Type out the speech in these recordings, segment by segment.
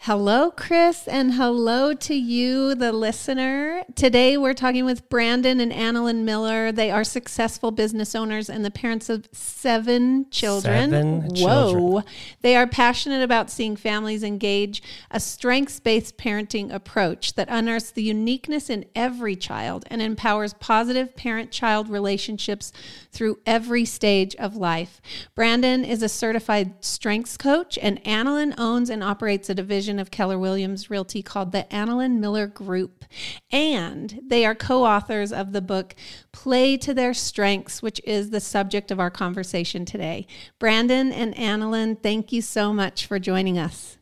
Hello, Chris, and hello to you, the listener. Today we're talking with Brandon and Annalyn Miller. They are successful business owners and the parents of seven children. Seven Whoa. children. They are passionate about seeing families engage a strengths based parenting approach that unearths the uniqueness in every child and empowers positive parent child relationships through every stage of life. Brandon is a certified strengths coach, and Annalyn owns and operates a division of Keller Williams Realty called the Annalyn Miller Group. And they are co authors of the book Play to Their Strengths, which is the subject of our conversation today. Brandon and Annalyn, thank you so much for joining us.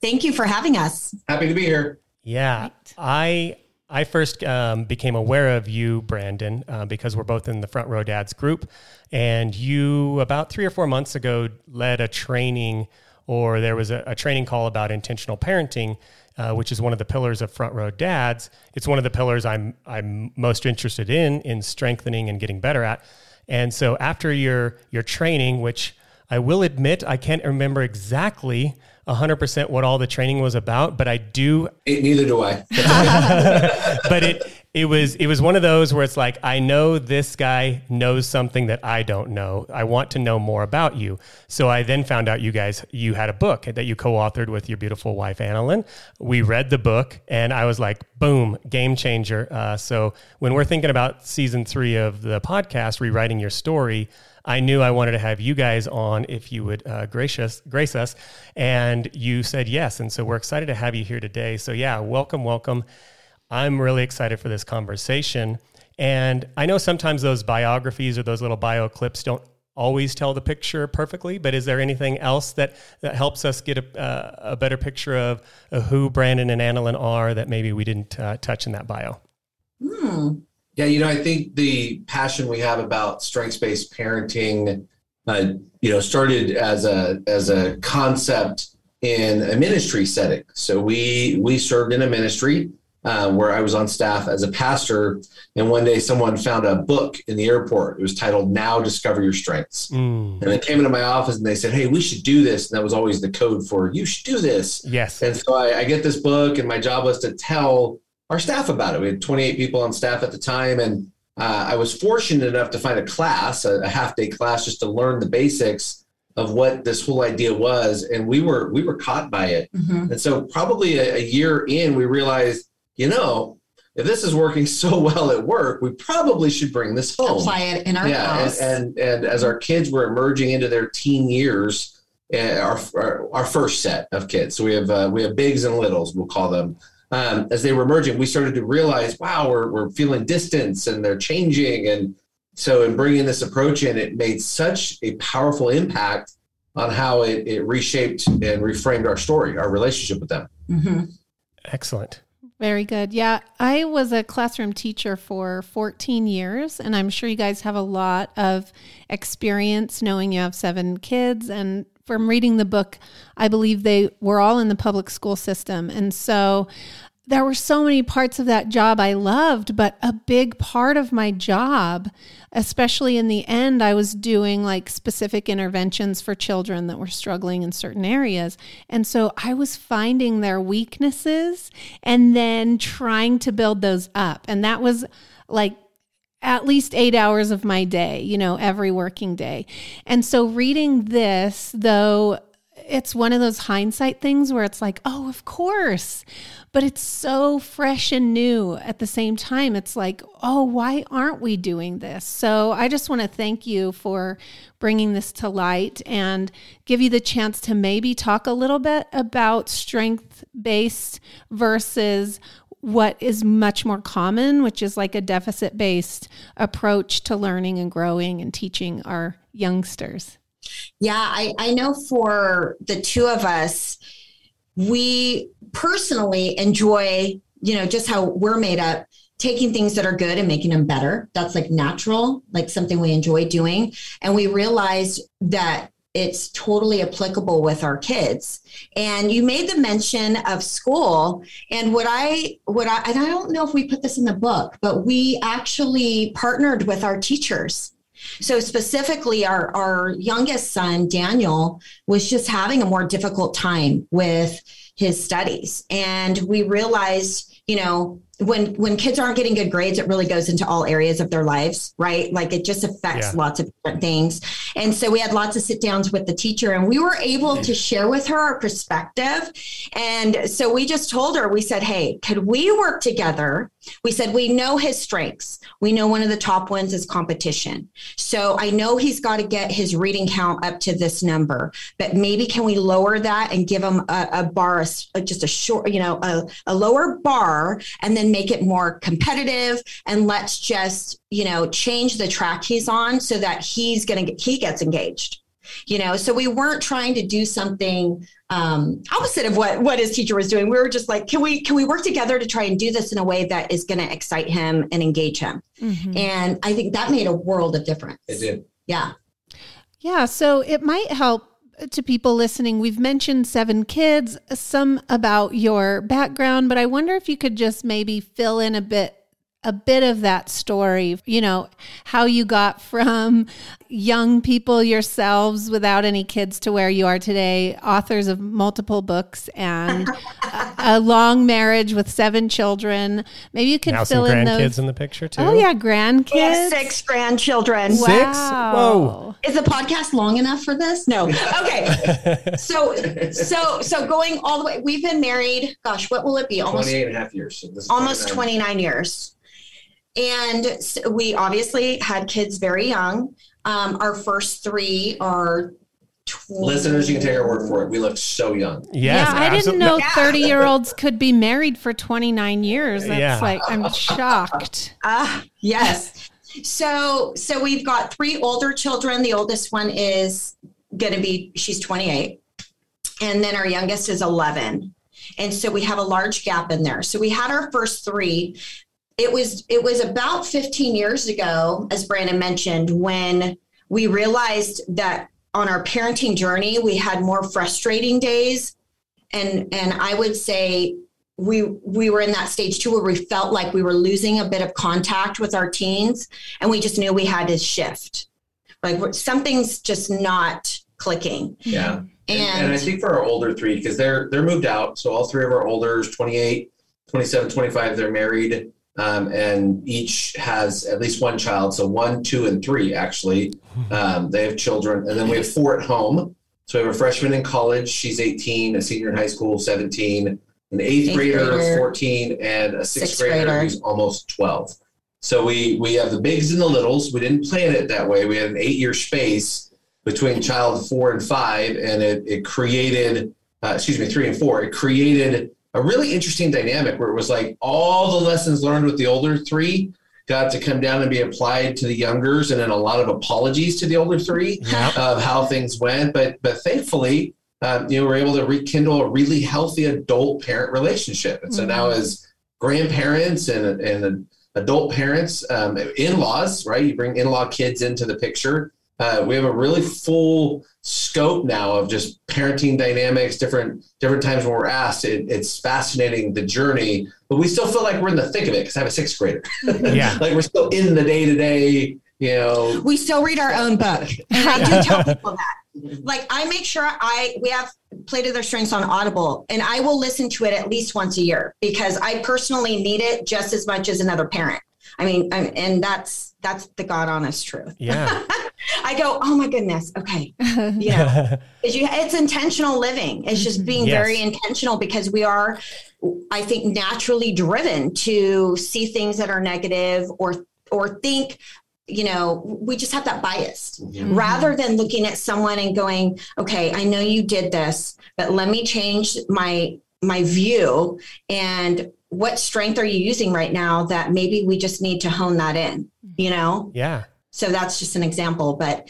Thank you for having us. Happy to be here. Yeah, Right. I I first um, became aware of you, Brandon, uh, because we're both in the Front Row Dads group, and you about three or four months ago led a training, or there was a, a training call about intentional parenting, uh, which is one of the pillars of Front Row Dads. It's one of the pillars I'm I'm most interested in in strengthening and getting better at. And so after your your training, which I will admit I can't remember exactly 100% what all the training was about, but I do Eh, Neither do I. but it it was it was one of those where it's like I know this guy knows something that I don't know. I want to know more about you. So I then found out you guys you had a book that you co-authored with your beautiful wife Annalyn. We read the book and I was like, boom, game changer. Uh, so when we're thinking about season three of the podcast, rewriting your story. I knew I wanted to have you guys on if you would uh, gracious grace us, and you said yes, and so we're excited to have you here today. So yeah, welcome, welcome. I'm really excited for this conversation. And I know sometimes those biographies or those little bio clips don't always tell the picture perfectly, but is there anything else that, that helps us get a, uh, a better picture of, of who Brandon and Annalyn are that maybe we didn't uh, touch in that bio? Hmm. Yeah, you know, I think the passion we have about strengths-based parenting, uh, you know, started as a as a concept in a ministry setting. So we we served in a ministry uh, where I was on staff as a pastor, and one day someone found a book in the airport. It was titled "Now Discover Your Strengths." Mm, And they came into my office and they said, "Hey, we should do this." And that was always the code for "You should do this." yes. And so I, I get this book, and my job was to tell our staff about it. We had 28 people on staff at the time, and uh, I was fortunate enough to find a class, a, a half day class, just to learn the basics of what this whole idea was. And we were we were caught by it. Mhm. And so probably a, a year in, we realized, you know, if this is working so well at work, we probably should bring this home Apply it in our yeah, house. and, and and as our kids were emerging into their teen years, uh, our, our our first set of kids. So we have uh, we have bigs and littles, we'll call them. Um, as they were emerging, we started to realize, wow, we're we're feeling distance, and they're changing, and so in bringing this approach in, it made such a powerful impact on how it, it reshaped and reframed our story, our relationship with them. Mhm. Excellent. Very good. Yeah, I was a classroom teacher for 14 years, and I'm sure you guys have a lot of experience knowing you have seven kids. And from reading the book, I believe they were all in the public school system. And so there were so many parts of that job I loved, but a big part of my job, especially in the end, I was doing like specific interventions for children that were struggling in certain areas. And so I was finding their weaknesses and then trying to build those up. And that was like at least eight hours of my day, you know, every working day. And so reading this, though, it's one of those hindsight things where it's like, oh, of course. But it's so fresh and new at the same time. It's like, oh, why aren't we doing this? So I just want to thank you for bringing this to light and give you the chance to maybe talk a little bit about strength based versus what is much more common, which is like a deficit based approach to learning and growing and teaching our youngsters. Yeah, I, I know for the two of us, we personally enjoy, you know, just how we're made up, taking things that are good and making them better. That's like natural, like something we enjoy doing. And we realized that it's totally applicable with our kids. And you made the mention of school. And what I, what I, and I don't know if we put this in the book, but we actually partnered with our teachers So specifically our our youngest son Daniel was just having a more difficult time with his studies. And we realized, you know, when when kids aren't getting good grades it really goes into all areas of their lives right? Like it just affects yeah. lots of different things. And so we had lots of sit downs with the teacher and we were able to share with her our perspective. And so we just told her we said hey could we work together we said we know his strengths. We know one of the top ones is competition. So i know he's got to get his reading count up to this number but maybe can we lower that and give him a, a bar a, just a short you know a, a lower bar and then make it more competitive and let's just you know change the track he's on so that he's gonna get he gets engaged you know so we weren't trying to do something um, opposite of what what his teacher was doing. We were just like can we can we work together to try and do this in a way that is going to excite him and engage him? Mm-hmm. and i think that made a world of difference. It did. Yeah. Yeah so it might help to people listening, we've mentioned seven kids, some about your background, but I wonder if you could just maybe fill in a bit a bit of that story, you know, how you got from young people yourselves without any kids to where you are today, authors of multiple books and a, a, long marriage with seven children. Maybe you can now fill some in grandkids those. in the picture too. Oh yeah, grandkids. Yeah, six grandchildren. Six? Wow. Whoa. Is the podcast long enough for this? No. Okay. so so so going all the way we've been married, gosh, what will it be? Almost 28 and a half years. So almost 29. 29 years. And we obviously had kids very young. Um, our first three are 20. Listeners, you can take our word for it. We looked so young. Yes, yeah, I didn't know 30 year olds could be married for 29 years. That's yeah. like, I'm shocked. Ah, uh, yes. So, so we've got three older children. The oldest one is going to be, she's 28. And then our youngest is 11. And so we have a large gap in there. So we had our first three it was it was about 15 years ago as brandon mentioned when we realized that on our parenting journey we had more frustrating days. And and i would say we we were in that stage too where we felt like we were losing a bit of contact with our teens and we just knew we had to shift. Like something's just not clicking. Yeah. And, and, and i think for our older three because they're they're moved out. So all three of our olders 28 27 25 they're married um, and each has at least one child. So one, two, and three actually. Um, they have children, and then we have four at home. So we have a freshman in college, she's 18, a senior in high school, 17, an eighth, eighth grader, grader, 14, and a sixth, sixth grader, grader who's almost 12. So we we have the bigs and the littles. We didn't plan it that way. We had an eight year space between child four and five, and it, it created, uh, excuse me, three and four. It created a really interesting dynamic where it was like all the lessons learned with the older three got to come down and be applied to the youngers and then a lot of apologies to the older three yep. of how things went but but thankfully um, you know we're able to rekindle a really healthy adult parent relationship and so mm-hmm. now as grandparents and and adult parents um, in-laws right you bring in-law kids into the picture uh, we have a really full scope now of just parenting dynamics, different different times when we're asked. It, it's fascinating the journey, but we still feel like we're in the thick of it because I have a sixth grader. Yeah, like we're still in the day to day. You know, we still read our own book, and I do tell people that. Like I make sure I we have play to their strengths on Audible, and I will listen to it at least once a year because I personally need it just as much as another parent. I mean, I'm, and that's that's the God honest truth. Yeah. I go, oh my goodness, okay. Yeah, you, it's intentional living. It's just mm-hmm. being yes. very intentional because we are, I think, naturally driven to see things that are negative or or think you know, we just have that bias mm-hmm. rather than looking at someone and going, okay, I know you did this, but let me change my my view and what strength are you using right now that maybe we just need to hone that in, you know? Yeah. So that's just an example, but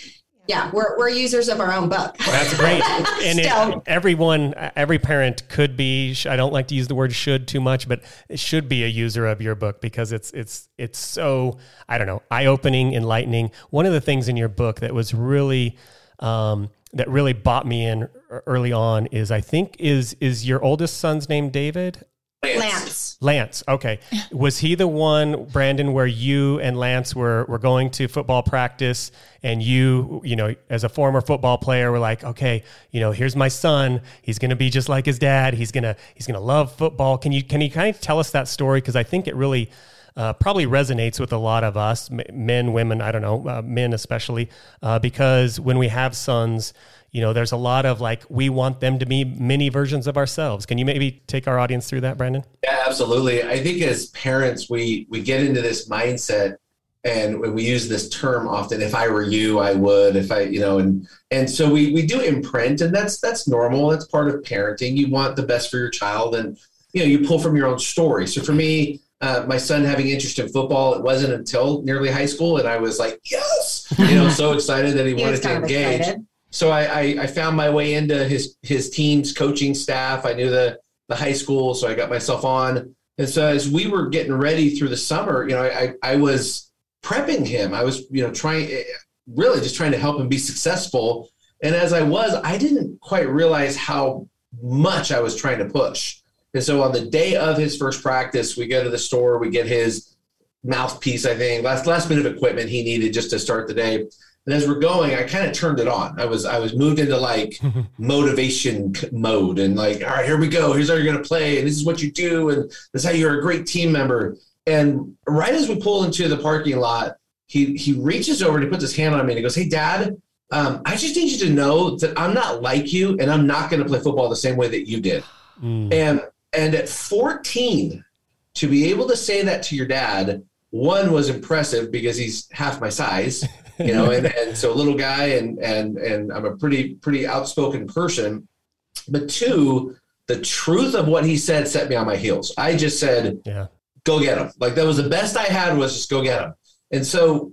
yeah, we're, we're users of our own book. That's great. and it, everyone, every parent could be, I don't like to use the word should too much, but it should be a user of your book because it's, it's, it's so, I don't know, eye opening, enlightening. One of the things in your book that was really, um, that really bought me in early on is I think is, is your oldest son's name David? Lance. Lance. Lance. Okay. Was he the one, Brandon, where you and Lance were were going to football practice and you, you know, as a former football player, were like, okay, you know, here's my son. He's gonna be just like his dad. He's gonna he's gonna love football. Can you can you kind of tell us that story? Because I think it really uh, probably resonates with a lot of us, men, women, I don't know, uh, men especially, uh, because when we have sons, you know, there's a lot of like, we want them to be mini versions of ourselves. Can you maybe take our audience through that, Brandon? Yeah, absolutely. I think as parents, we we get into this mindset, and we use this term often, if I were you, I would. If I, you know, and and so we we do imprint, and that's that's normal. That's part of parenting. You want the best for your child, and you know, you pull from your own story. So for me, uh, my son having interest in football, it wasn't until nearly high school, and I was like, yes, you know, so excited that he, He wanted to engage. excited. So I, I, I found my way into his his team's coaching staff. I knew the the high school, so I got myself on. And so as we were getting ready through the summer, you know, I I was prepping him. I was you know trying really just trying to help him be successful. And as I was, I didn't quite realize how much I was trying to push. And so on the day of his first practice, we go to the store, we get his mouthpiece, I think, last last bit of equipment he needed just to start the day. And as we're going, I kind of turned it on. I was I was moved into like motivation mode and like, all right, here we go. Here's how you're gonna play, and this is what you do, and this is how you're a great team member. And right as we pull into the parking lot, he he reaches over and he puts his hand on me and he goes, "Hey, Dad, um, I just need you to know that I'm not like you, and I'm not going to play football the same way that you did." Mm. And and at 14, to be able to say that to your dad, one was impressive because he's half my size, you know, and, and so little guy and and and I'm a pretty pretty outspoken person. But two, the truth of what he said set me on my heels. I just said, Yeah. go get him. Like that was the best I had was just go get him. And so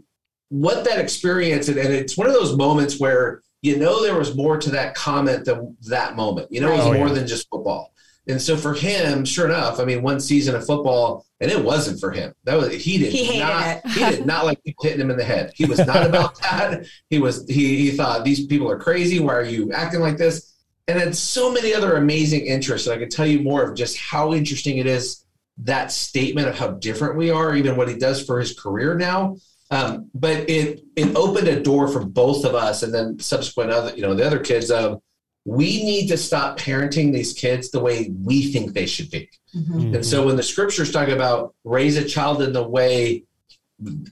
what that experience and, and it's one of those moments where you know there was more to that comment than that moment. You know, it was Oh, more yeah. than just football. And so for him, sure enough, I mean, one season of football, and it wasn't for him. That was he did He not he did not like people hitting him in the head. He was not about that. He was he he thought these people are crazy. Why are you acting like this? And then so many other amazing interests. And I could tell you more of just how interesting it is that statement of how different we are, even what he does for his career now. Um, but it it opened a door for both of us, and then subsequent other you know the other kids of we need to stop parenting these kids the way we think they should be. Mhm. And so when the scriptures talk about raise a child in the way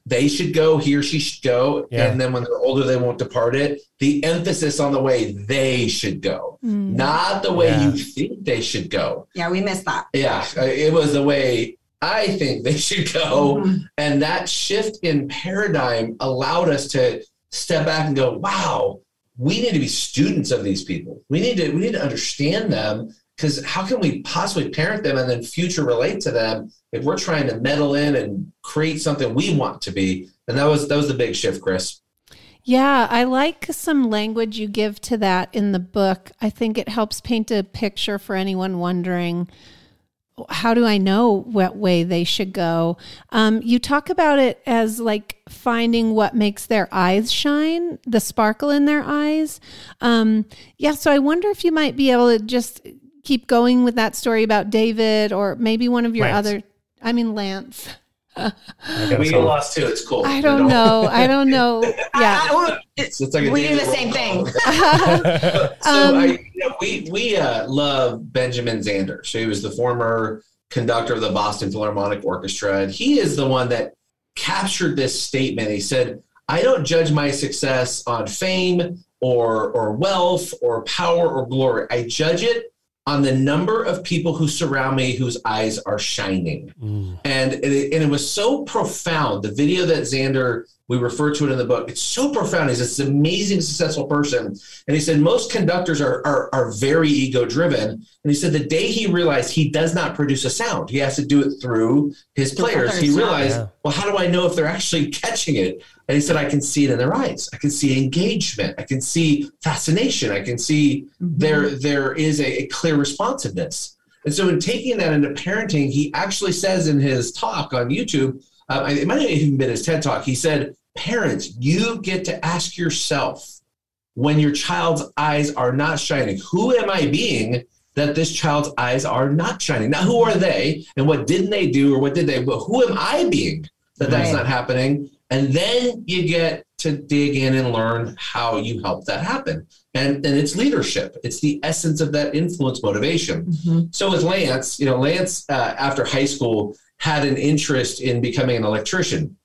they should go, he or she should go, Yeah. and then when they're older, they won't depart it. The emphasis on the way they should go, Mm. not the way Yeah. you think they should go. Yeah, we missed that. Yeah, it was the way I think they should go. Mhm. And that shift in paradigm allowed us to step back and go, wow, we need to be students of these people. We need to we need to understand them because how can we possibly parent them and then future relate to them if we're trying to meddle in and create something we want to be? And that was that was the big shift, Chris. Yeah, I like some language you give to that in the book. I think it helps paint a picture for anyone wondering how do I know what way they should go? Um, you talk about it as like finding what makes their eyes shine, the sparkle in their eyes. Um, yeah, so I wonder if you might be able to just keep going with that story about David or maybe one of your Lance. other, I mean, Lance. I got We get lost too. It's cool. I You don't know. I don't know. Yeah. I- I- It's, it's like we do the same thing. so Um, I, you know, we we uh, love Benjamin Zander. So he was the former conductor of the Boston Philharmonic Orchestra, and he is the one that captured this statement. He said, "I don't judge my success on fame or or wealth or power or glory. I judge it." On the number of people who surround me whose eyes are shining. Mm. And it, and it was so profound. The video that Zander, we refer to it in the book, it's so profound. He's this amazing, successful person. And he said most conductors are, are, are very ego driven. And he said the day he realized he does not produce a sound, he has to do it through his Through players. He realized, Yeah. well, how do I know if they're actually catching it? And he said, I can see it in their eyes. I can see engagement. I can see fascination. I can see there there is a, a clear responsiveness. And so, in taking that into parenting, he actually says in his talk on YouTube, uh, it might have even been his TED talk. He said, "Parents, you get to ask yourself when your child's eyes are not shining, who am I being that this child's eyes are not shining. Now, who are they and what didn't they do or what did they, but who am I being that that's Right. not happening? And then you get to dig in and learn how you help that happen. And, and it's leadership. It's the essence of that influence motivation. Mhm. So with Lance, you know, Lance uh, after high school had an interest in becoming an electrician,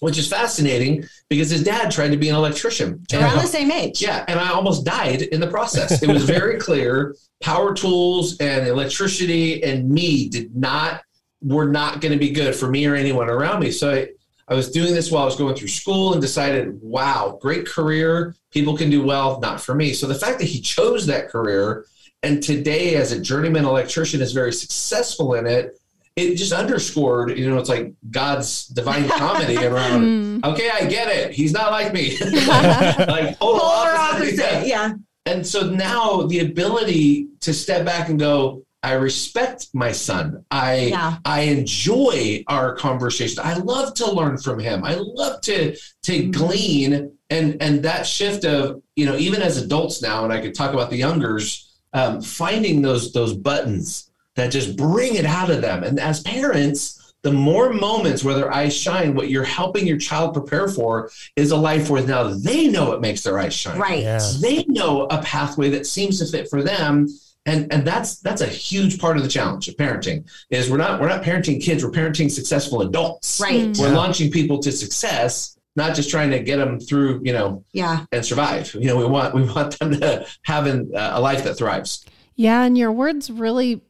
which is fascinating because his dad tried to be an electrician. And- Around the same age. yeah, and I almost died in the process. It was very clear power tools and electricity and me did not were not going to be good for me or anyone around me. So I, I was doing this while I was going through school and decided, wow, great career. People can do well, not for me. So the fact that he chose that career and today as a journeyman electrician is very successful in it, it just underscored, you know, it's like God's divine comedy around, Mm. okay, I get it. He's not like me. like total opposite. opposite. Yeah. And so now the ability to step back and go, I respect my son. I Yeah. I enjoy our conversation. I love to learn from him. I love to to Mhm. glean and and that shift of you know even as adults now, and I could talk about the youngers um, finding those those buttons that just bring it out of them. And as parents, the more moments where their eyes shine, what you're helping your child prepare for is a life where now they know it makes their eyes shine Right. Yeah. they know a pathway that seems to fit for them and and that's that's a huge part of the challenge of parenting is we're not we're not parenting kids we're parenting successful adults Right. We're Yeah. launching people to success not just trying to get them through you know Yeah. and survive you know we want we want them to have an, uh, a life that thrives Yeah, and your words really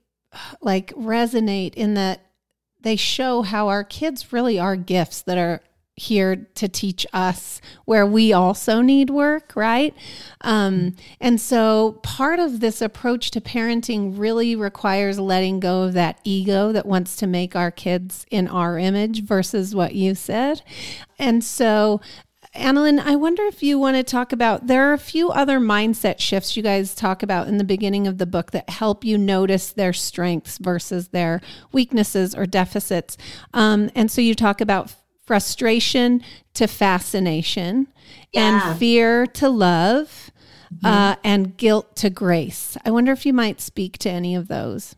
like resonate in that they show how our kids really are gifts that are here to teach us where we also need work, right? Um, and so part of this approach to parenting really requires letting go of that ego that wants to make our kids in our image versus what you said. And so Annalyn, I wonder if you want to talk about there are a few other mindset shifts you guys talk about in the beginning of the book that help you notice their strengths versus their weaknesses or deficits. Um, and so you talk about frustration to fascination Yeah. and fear to love uh, and guilt to grace. I wonder if you might speak to any of those.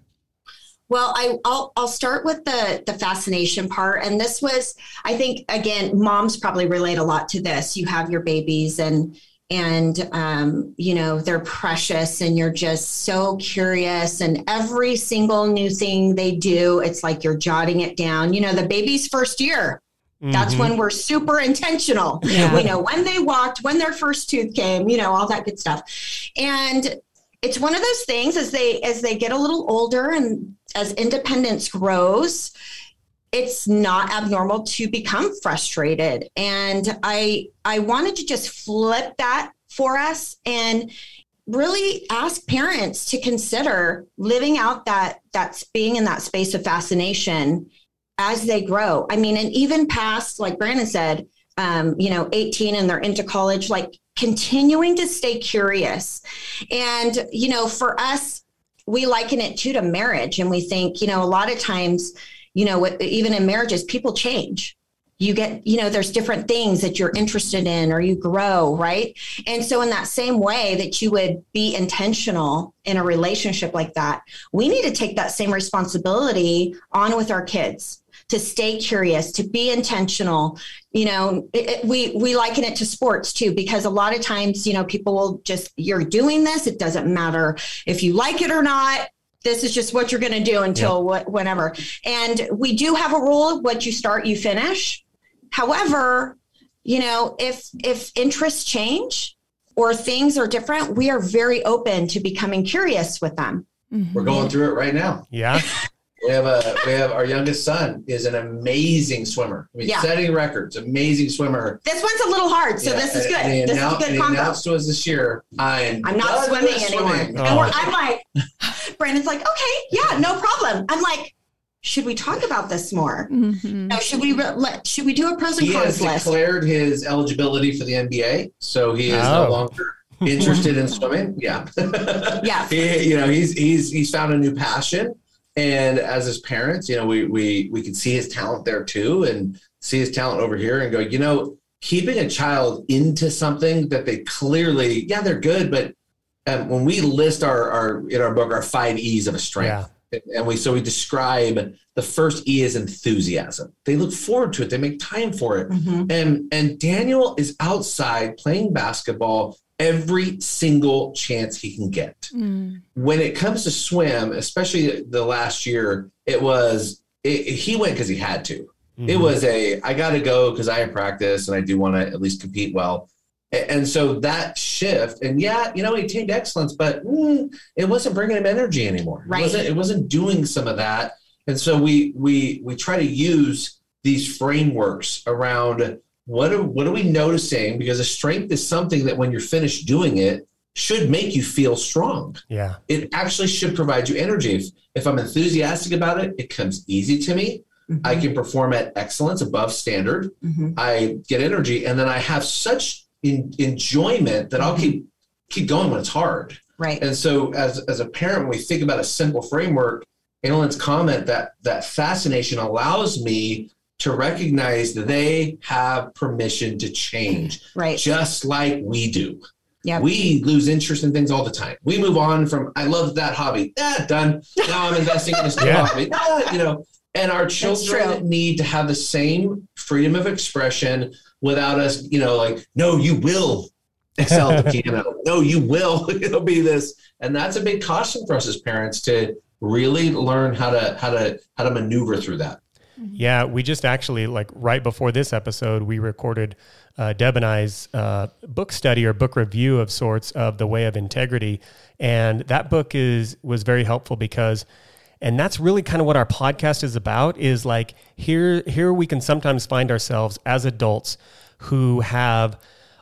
Well, I, I'll I'll start with the the fascination part, and this was, I think, again, moms probably relate a lot to this. You have your babies, and and um, you know they're precious, and you're just so curious, and every single new thing they do, it's like you're jotting it down. You know, the baby's first year, that's Mhm. when we're super intentional. Yeah. We know when they walked, when their first tooth came, you know, all that good stuff. And it's one of those things as they as they get a little older and as independence grows, it's not abnormal to become frustrated. And I I wanted to just flip that for us and really ask parents to consider living out that that's being in that space of fascination as they grow. I mean, and even past, like Brandon said, um, you know, 18 and they're into college, like continuing to stay curious. And, you know, for us, we liken it too to marriage. And we think, you know, a lot of times, you know, even in marriages, people change. You get, you know, there's different things that you're interested in or you grow, right? And so, in that same way that you would be intentional in a relationship like that, we need to take that same responsibility on with our kids to stay curious, to be intentional. You know, it, it- we we liken it to sports too, because a lot of times, you know, people will just you're doing this. It doesn't matter if you like it or not. This is just what you're going to do until what, whenever. And we do have a rule: what you start, you finish. However, you know, if if interests change or things are different, we are very open to becoming curious with them. Mm-hmm. we're going through it right now Yeah. we have a we have our youngest son is an amazing swimmer i mean Yeah. setting records amazing swimmer This one's a little hard, so Yeah, this is good. and he This is a good and combo. announced to us this year, I'm, I'm not swimming anymore. swimming." Oh. And I'm like, Brandon's like, okay, yeah, no problem. I'm like, should we talk about this more? Mhm. No, should we re- let, should we do a pros and He has cons list? declared his eligibility for the NBA, so he is Oh. no longer interested in swimming. Yeah, Yeah. He, you know, he's he's he's found a new passion, and as his parents, you know, we we we can see his talent there too, and see his talent over here, and go, you know, keeping a child into something that they clearly, yeah, they're good, but and when we list our, our in our book our five E's of a strength, and we so we describe the first E is enthusiasm. They look forward to it. They make time for it. Mhm. And and Daniel is outside playing basketball every single chance he can get. Mm. When it comes to swim, especially the last year, it was it, he went because he had to. Mm-hmm. It was a I got to go because I have practice and I do want to at least compete well. And so that shift, and yeah, you know, he attained excellence, but mm, it wasn't bringing him energy anymore. It Right. wasn't. It wasn't doing some of that. And so we we we try to use these frameworks around what are what are we noticing? Because a strength is something that when you're finished doing it should make you feel strong yeah. it actually should provide you energy. If, if I'm enthusiastic about it, it comes easy to me. I can perform at excellence above standard. Mhm. I get energy, and then I have such in, enjoyment that I'll keep keep going when it's hard. Right. And so, as as a parent, when we think about a simple framework, Annalyn's comment that that fascination allows me to recognize that they have permission to change, Right. just like we do. Yep. We lose interest in things all the time. We move on from I love that hobby. Ah, done. Now I'm investing in this new Yeah. hobby. Ah, you know, and our children need to have the same freedom of expression without us, you know, like, no, you will excel at the piano. No, you will, you know, be this. And that's a big caution for us as parents to really learn how to how to how to maneuver through that. Yeah, we just actually like right before this episode, we recorded uh, Deb and I's uh, book study or book review of sorts of the Way of Integrity, and that book is was very helpful because, and that's really kind of what our podcast is about. Is like here here we can sometimes find ourselves as adults who have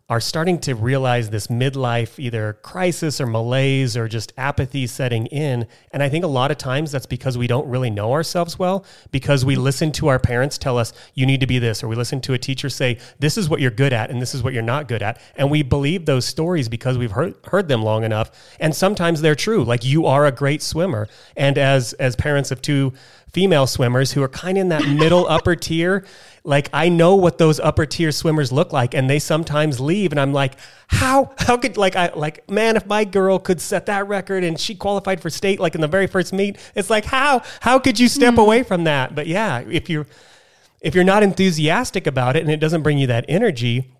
are starting to realize this midlife either crisis or malaise or just apathy setting in. And I think a lot of times that's because we don't really know ourselves well, because we listen to our parents tell us, you need to be this, or we listen to a teacher say, this is what you're good at and this is what you're not good at. And we believe those stories because we've heard, heard them long enough. And sometimes they're true. Like you are a great swimmer. And as, as parents of two female swimmers who are kind of in that middle upper tier, like I know what those upper tier swimmers look like and they sometimes leave and I'm like how? How could like I like man if my girl could set that record and she qualified for state like in the very first meet it's like how? How could you step hmm. away from that? But yeah if you're if you're not enthusiastic about it and it doesn't bring you that energy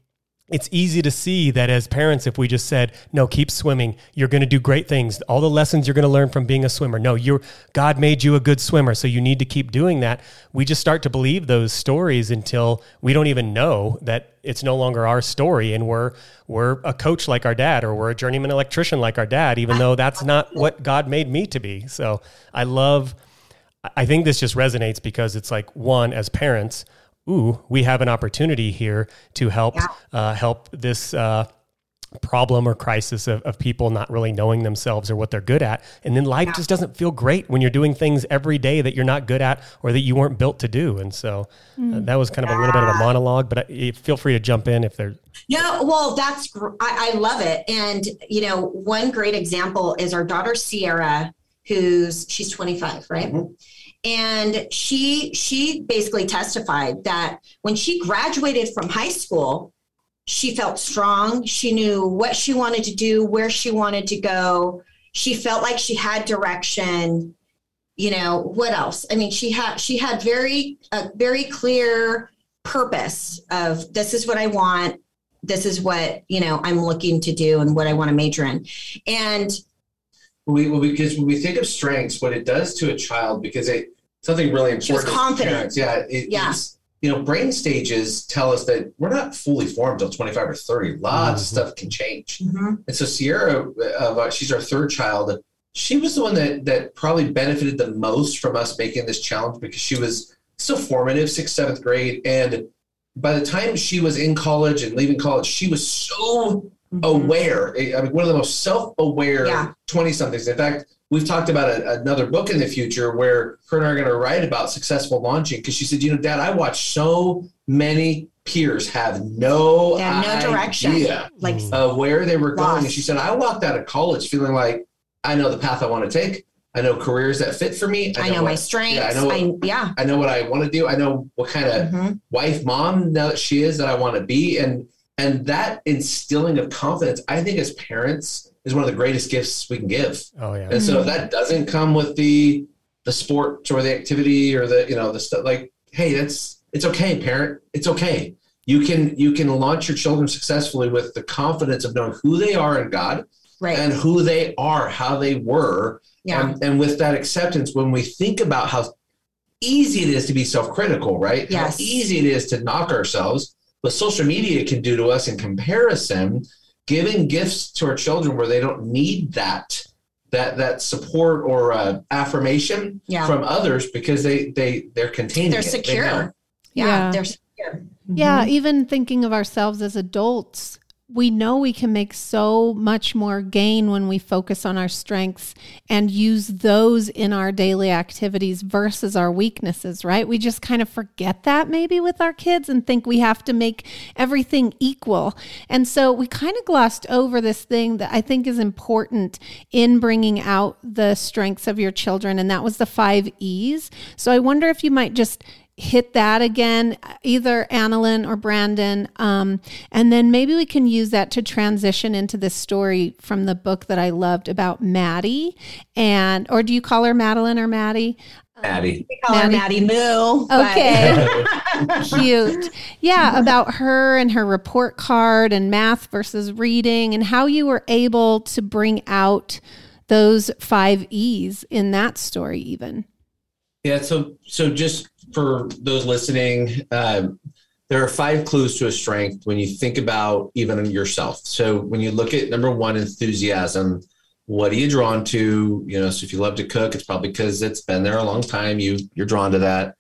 it's easy to see that as parents, if we just said, no, keep swimming, you're going to do great things. All the lessons you're going to learn from being a swimmer. No, you're, God made you a good swimmer, so you need to keep doing that. We just start to believe those stories until we don't even know that it's no longer our story and we're, we're a coach like our dad or we're a journeyman electrician like our dad, even though that's not what God made me to be. So I love, I think this just resonates because it's like, one, as parents, ooh, we have an opportunity here to help Yeah. uh, help this uh, problem or crisis of, of people not really knowing themselves or what they're good at. And then life just doesn't feel great when you're doing things every day that you're not good at or that you weren't built to do. And so uh, that was kind of a little bit of a monologue, but I, feel free to jump in if there. No, well, that's gr- I, I love it, and you know, one great example is our daughter Sierra, who's she's 25, right? Mhm. And she she basically testified that when she graduated from high school, she felt strong. She knew what she wanted to do, where she wanted to go. She felt like she had direction. You know what else? I mean, she had she had very a very clear purpose of this is what I want this is what you know i'm looking to do and what i want to major in and we, we because when we think of strengths, what it does to a child, because it something really important. She was confident. yeah, it, Yeah. You know, brain stages tell us that we're not fully formed until 25 or 30. Lots of Mhm. stuff can change. Mhm. And so Sierra, uh, she's our third child. She was the one that that probably benefited the most from us making this challenge because she was still formative, sixth, seventh grade, and by the time she was in college and leaving college, she was so aware. I mean, one of the most self-aware Yeah. 20 somethings. In fact, we've talked about a, another book in the future where her and I are going to write about successful launching because she said, you know, Dad, I watched so many peers have no, have no direction. idea like Mm. of where they were going. And she said, I walked out of college feeling like I know the path I want to take. I know careers that fit for me. i know my what- strengths Yeah, I know. I, What, yeah I know what I want to do. I know what kind of Mhm. wife, mom now that she is that I want to be. And And that instilling of confidence, I think as parents is one of the greatest gifts we can give. Oh yeah. And so if that doesn't come with the the sport or the activity or the you know the stuff like, hey, that's it's okay, parent. It's okay. You can you can launch your children successfully with the confidence of knowing who they are in God Right. and who they are, how they were, yeah. and, and with that acceptance, when we think about how easy it is to be self-critical, right? Yes. How easy it is to knock ourselves, what social media can do to us in comparison, giving gifts to our children where they don't need that that that support or uh, affirmation Yeah. from others because they they they're containing They're it. Secure. know. yeah. Yeah. They're secure. Yeah, even thinking of ourselves as adults, we know we can make so much more gain when we focus on our strengths and use those in our daily activities versus our weaknesses, right? We just kind of forget that maybe with our kids and think we have to make everything equal. And so we kind of glossed over this thing that I think is important in bringing out the strengths of your children, and that was the five E's. So I wonder if you might just hit that again, either Annalyn or Brandon. Um, and then maybe we can use that to transition into this story from the book that I loved about Maddie. And, or do you call her Madeline or Maddie? Maddie. We call her Maddie. Maddie Moo. Okay. Cute. Yeah, about her and her report card and math versus reading and how you were able to bring out those five E's in that story, even. Yeah, so so just for those listening, um, there are five clues to a strength when you think about even yourself. So when you look at number one, enthusiasm, what are you drawn to? You know, so if you love to cook, it's probably because it's been there a long time. You you're drawn to that.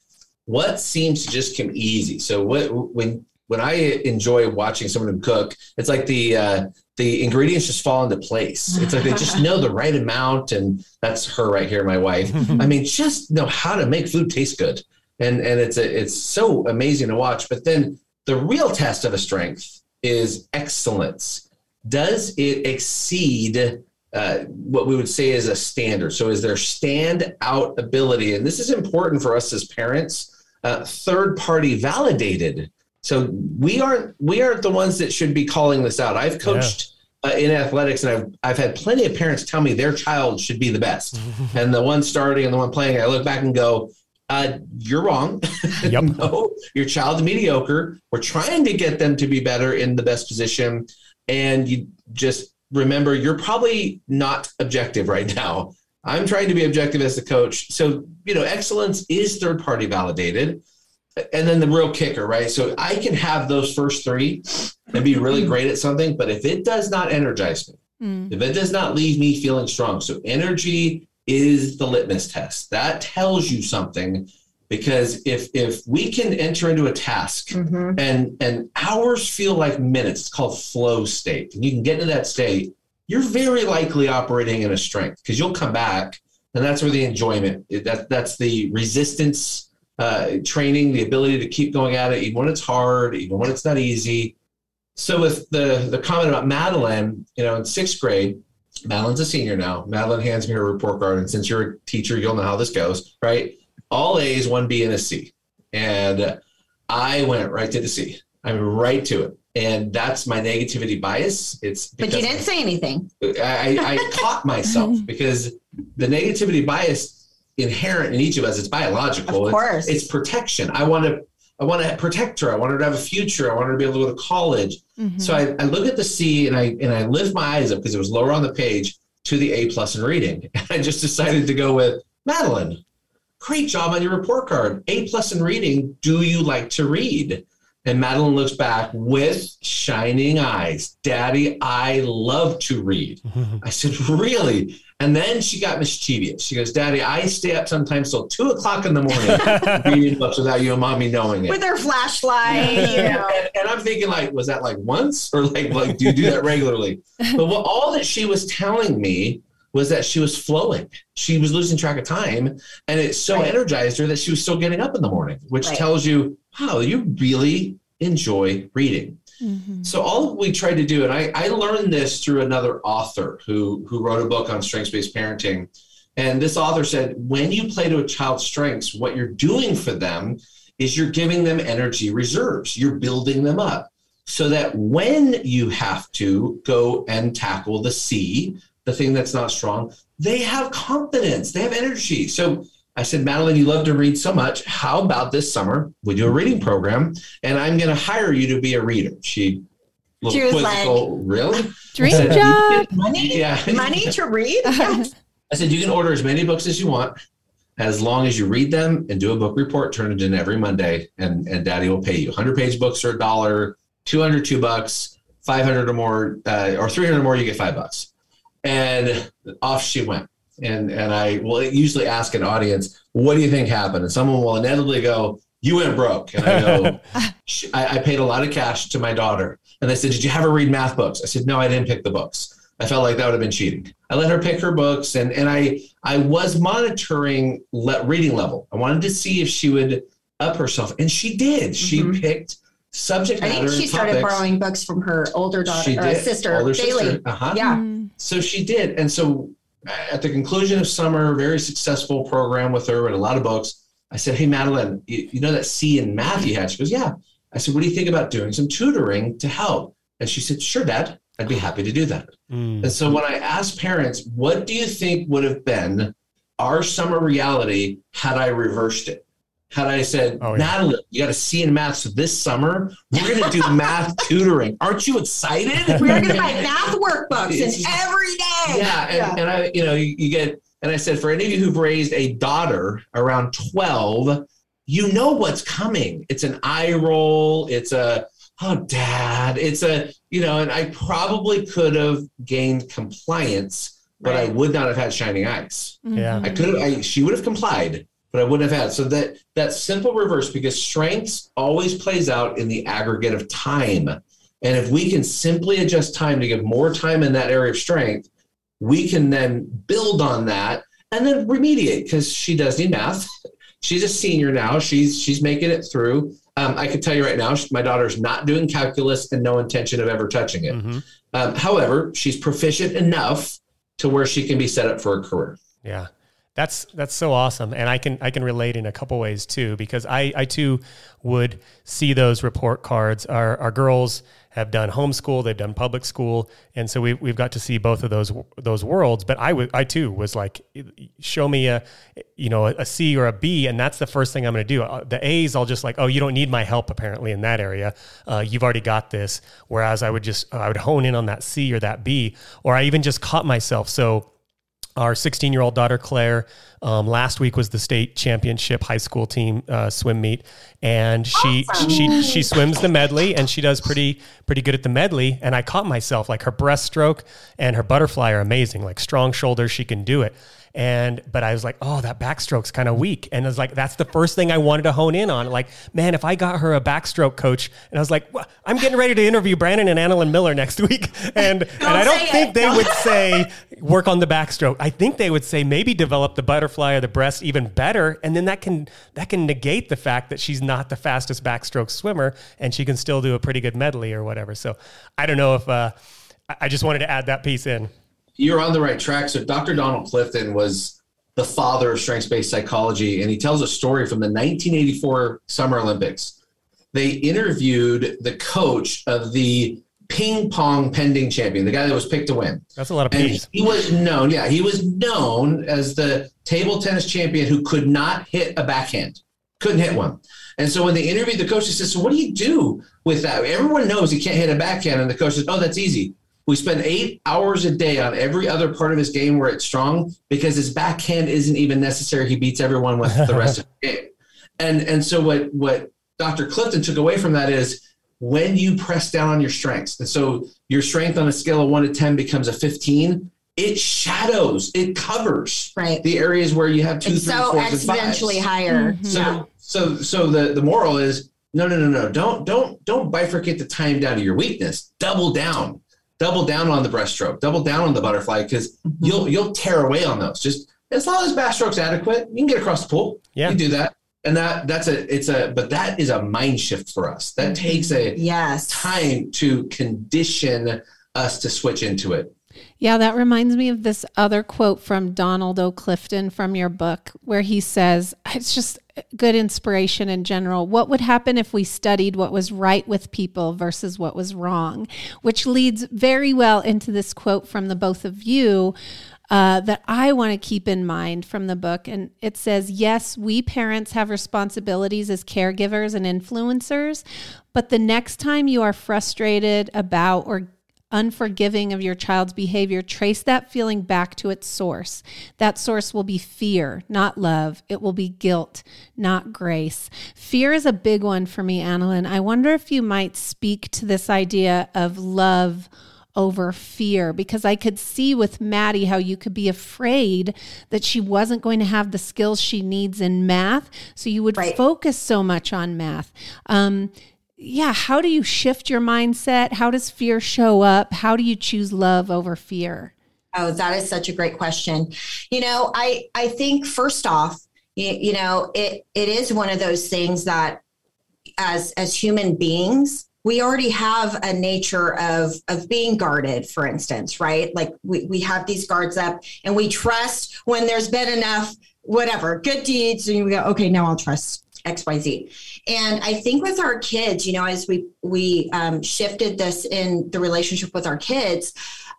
What seems to just come easy? So what when when I enjoy watching someone cook, it's like the uh, the ingredients just fall into place. It's like they just know the right amount, and that's her right here, my wife. I mean, just know how to make food taste good, and and it's a, it's so amazing to watch. But then the real test of a strength is excellence. Does it exceed uh, what we would say is a standard? So is there stand out ability? And this is important for us as parents. Uh, third party validated. So we aren't we aren't the ones that should be calling this out. I've coached uh, in athletics, and I've I've had plenty of parents tell me their child should be the best, and the one starting and the one playing. I look back and go, uh, "You're wrong. Yep. no, your child's mediocre. We're trying to get them to be better in the best position, and you just remember you're probably not objective right now. I'm trying to be objective as the coach. So you know, excellence is third party validated." and then the real kicker, right? So I can have those first three and be really great at something, but if it does not energize me, Mm. if it does not leave me feeling strong, so energy is the litmus test. That tells you something because if if we can enter into a task Mhm. and and hours feel like minutes, it's called flow state, and you can get into that state, you're very likely operating in a strength because you'll come back, and that's where the enjoyment. That that's the resistance uh, training, the ability to keep going at it, even when it's hard, even when it's not easy. So with the the comment about Madeline, you know, in sixth grade, Madeline's a senior now. Madeline hands me her report card, and since you're a teacher, you'll know how this goes, right? All A's, one B, and a C, and I went right to the C. I mean, right to it, and that's my negativity bias. It's But you didn't say anything. I, I caught myself because the negativity bias inherent in each of us. It's biological. Of course. It's, it's protection. I want to. I want to protect her. I want her to have a future. I want her to be able to go to college. Mhm. So I, I look at the C and I and I lift my eyes up because it was lower on the page to the A plus in reading. And I just decided to go with Madeline. Great job on your report card. A plus in reading. Do you like to read? And Madeline looks back with shining eyes. Daddy, I love to read. I said, Really? And then she got mischievous. She goes, Daddy, I stay up sometimes till two o'clock in the morning reading books without you and mommy knowing it. With her flashlight, you know. and, and I'm thinking, like, was that like once or like, like, do you do that regularly? But what all that she was telling me was that she was flowing. She was losing track of time, and it so Right. energized her that she was still getting up in the morning, which Right. tells you, wow, you really enjoy reading. Mhm. So all we tried to do, and I, I learned this through another author who who wrote a book on strengths-based parenting. And this author said, when you play to a child's strengths, what you're doing for them is you're giving them energy reserves. You're building them up. so that when you have to go and tackle the C, the thing that's not strong, they have confidence, they have energy. So I said, Madeline, you love to read so much. How about this summer we do a reading program and I'm going to hire you to be a reader? She, she was quizzical, like, really? Dream said, job. Money, yeah. money to read? I said, you can order as many books as you want as long as you read them and do a book report, turn it in every Monday, and, and daddy will pay you. 100 page books are a dollar, 200, two bucks, 500 or more, uh, or 300 or more, you get five bucks. And off she went. And, and I will usually ask an audience, what do you think happened? And someone will inevitably go, you went broke. And I go, I, I paid a lot of cash to my daughter. And they said, did you have her read math books? I said, no, I didn't pick the books. I felt like that would have been cheating. I let her pick her books, and and I I was monitoring le- reading level. I wanted to see if she would up herself, and she did. She mm-hmm. picked subject matter. I think she started topics. borrowing books from her older daughter or sister, older Bailey. Sister. Uh-huh. Yeah. So she did, and so at the conclusion of summer, very successful program with her and a lot of books. I said, "Hey, Madeline, you, you know that C in math you had?" She goes, "Yeah." I said, "What do you think about doing some tutoring to help?" And she said, "Sure, Dad." I'd be happy to do that. Mm. And so when I asked parents, what do you think would have been our summer reality had I reversed it? Had I said, oh, yeah. Natalie, you got to C in math. So this summer, we're going to do math tutoring. Aren't you excited? We're going to buy math workbooks and every day. Yeah. And, yeah. and I, you know, you, you get, and I said, for any of you who've raised a daughter around 12, you know what's coming. It's an eye roll. It's a, oh dad it's a you know and i probably could have gained compliance but right. i would not have had shining eyes mm-hmm. yeah i could have I, she would have complied but i wouldn't have had so that that simple reverse because strengths always plays out in the aggregate of time and if we can simply adjust time to give more time in that area of strength we can then build on that and then remediate because she does need math she's a senior now she's she's making it through um, I can tell you right now, my daughter's not doing calculus and no intention of ever touching it. Mm-hmm. Um, however, she's proficient enough to where she can be set up for a career. Yeah. That's that's so awesome, and I can I can relate in a couple ways too because I I too would see those report cards. Our our girls have done homeschool, they've done public school, and so we we've got to see both of those those worlds. But I too was like, show me a you know a C or a B, and that's the first thing I'm going to do. Uh, the A's I'll just like, oh, you don't need my help apparently in that area. Uh, you've already got this. Whereas I would just I would hone in on that C or that B, or I even just caught myself so our 16 year old daughter Claire um, last week was the state championship high school team uh, swim meet, and she awesome. she she swims the medley and she does pretty pretty good at the medley. And I caught myself like her breaststroke and her butterfly are amazing, like strong shoulders, she can do it. And but I was like, oh, that backstroke's kind of weak. And I was like, that's the first thing I wanted to hone in on. Like, man, if I got her a backstroke coach, and I was like, well, I'm getting ready to interview Brandon and Annalyn Miller next week, and and I don't think it. they would say work on the backstroke. I think they would say maybe develop the butterfly or the breast even better, and then that can that can negate the fact that she's not the fastest backstroke swimmer, and she can still do a pretty good medley or whatever. So I don't know if uh, I just wanted to add that piece in you're on the right track. So Dr. Donald Clifton was the father of strength-based psychology, and he tells a story from the 1984 Summer Olympics. They interviewed the coach of the ping pong pending champion, the guy that was picked to win. That's a lot of and He was known, yeah, he was known as the table tennis champion who could not hit a backhand, couldn't hit one. And so when they interviewed the coach, he says, "So what do you do with that? Everyone knows he can't hit a backhand." And the coach says, "Oh, that's easy. We spend eight hours a day on every other part of his game where it's strong because his backhand isn't even necessary. He beats everyone with the rest of the game. And and so what what Dr. Clifton took away from that is when you press down on your strengths. And so your strength on a scale of one to 10 becomes a 15. It shadows, it covers right. the areas where you have two, it's three, so fours, exponentially higher. Mm-hmm. So, yeah. so, so the, the moral is no, no, no, no. Don't, don't, don't bifurcate the time down to your weakness. Double down double down on the breaststroke, double down on the butterfly because mm-hmm. you'll you'll tear away on those. Just as long as backstroke's adequate, you can get across the pool. Yeah, you do that, and that that's a it's a but that is a mind shift for us. That mm-hmm. takes a yes time to condition us to switch into it. Yeah, that reminds me of this other quote from Donald O. Clifton from your book, where he says, It's just, good inspiration in general. What would happen if we studied what was right with people versus what was wrong? Which leads very well into this quote from the both of you uh, that I want to keep in mind from the book. And it says, Yes, we parents have responsibilities as caregivers and influencers, but the next time you are frustrated about or unforgiving of your child's behavior, trace that feeling back to its source. That source will be fear, not love. It will be guilt, not grace. Fear is a big one for me, Annalyn. I wonder if you might speak to this idea of love over fear because I could see with Maddie how you could be afraid that she wasn't going to have the skills she needs in math. So you would right. focus so much on math. Um, yeah, how do you shift your mindset? How does fear show up? How do you choose love over fear? Oh, that is such a great question. You know, I I think first off, you, you know, it it is one of those things that as as human beings, we already have a nature of of being guarded for instance right like we, we have these guards up and we trust when there's been enough whatever good deeds and we go okay now i'll trust xyz and i think with our kids you know as we we um, shifted this in the relationship with our kids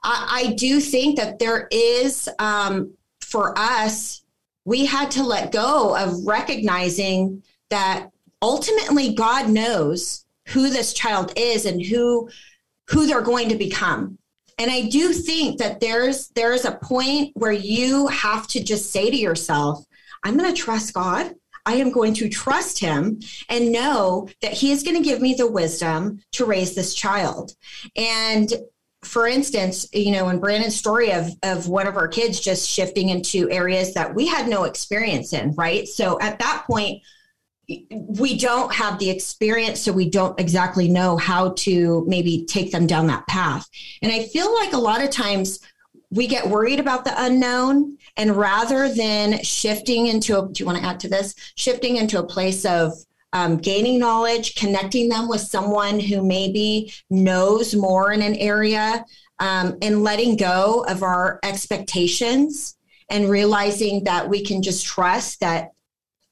i, I do think that there is um, for us we had to let go of recognizing that ultimately god knows who this child is and who who they're going to become. And i do think that there's there's a point where you have to just say to yourself i'm going to trust god i am going to trust him and know that he is going to give me the wisdom to raise this child and for instance, you know, in Brandon's story of of one of our kids just shifting into areas that we had no experience in, right? So at that point, we don't have the experience, so we don't exactly know how to maybe take them down that path. And I feel like a lot of times we get worried about the unknown, and rather than shifting into a, do you want to add to this? Shifting into a place of um, gaining knowledge, connecting them with someone who maybe knows more in an area, um, and letting go of our expectations and realizing that we can just trust that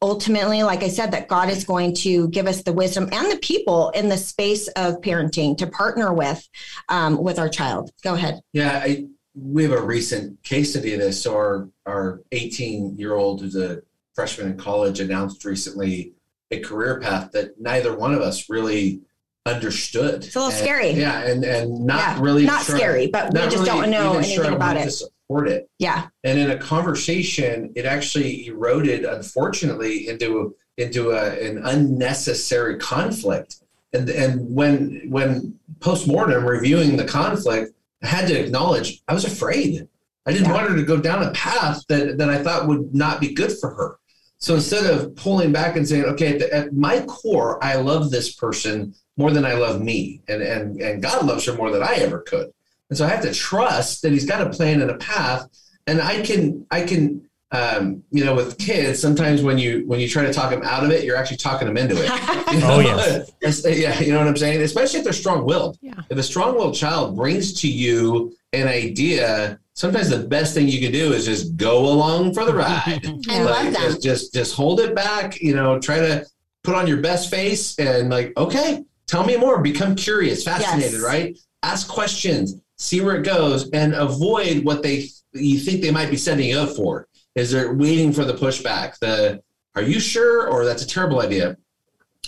ultimately, like I said, that God is going to give us the wisdom and the people in the space of parenting to partner with um, with our child. Go ahead. Yeah, I, we have a recent case study of this. So our our 18 year old who's a freshman in college announced recently a career path that neither one of us really understood. It's a little and, scary. Yeah, and and not yeah, really not sure, scary, but we just really don't know anything sure about it support it. Yeah. And in a conversation, it actually eroded, unfortunately, into into a, an unnecessary conflict. And and when when post mortem reviewing the conflict, I had to acknowledge I was afraid. I didn't yeah. want her to go down a path that that I thought would not be good for her. So instead of pulling back and saying, okay, at, at my core, I love this person more than I love me, and and and God loves her more than I ever could. And so I have to trust that he's got a plan and a path. And I can, I can, um, you know, with kids, sometimes when you when you try to talk them out of it, you're actually talking them into it. You know? oh yes, yeah, you know what I'm saying. Especially if they're strong-willed. Yeah. If a strong-willed child brings to you an idea, sometimes the best thing you can do is just go along for the ride. I like, love that. Just, just just hold it back. You know, try to put on your best face and like, okay, tell me more. Become curious, fascinated, yes. right? Ask questions see where it goes, and avoid what they you think they might be setting you up for. Is they're waiting for the pushback. The are you sure, or that's a terrible idea?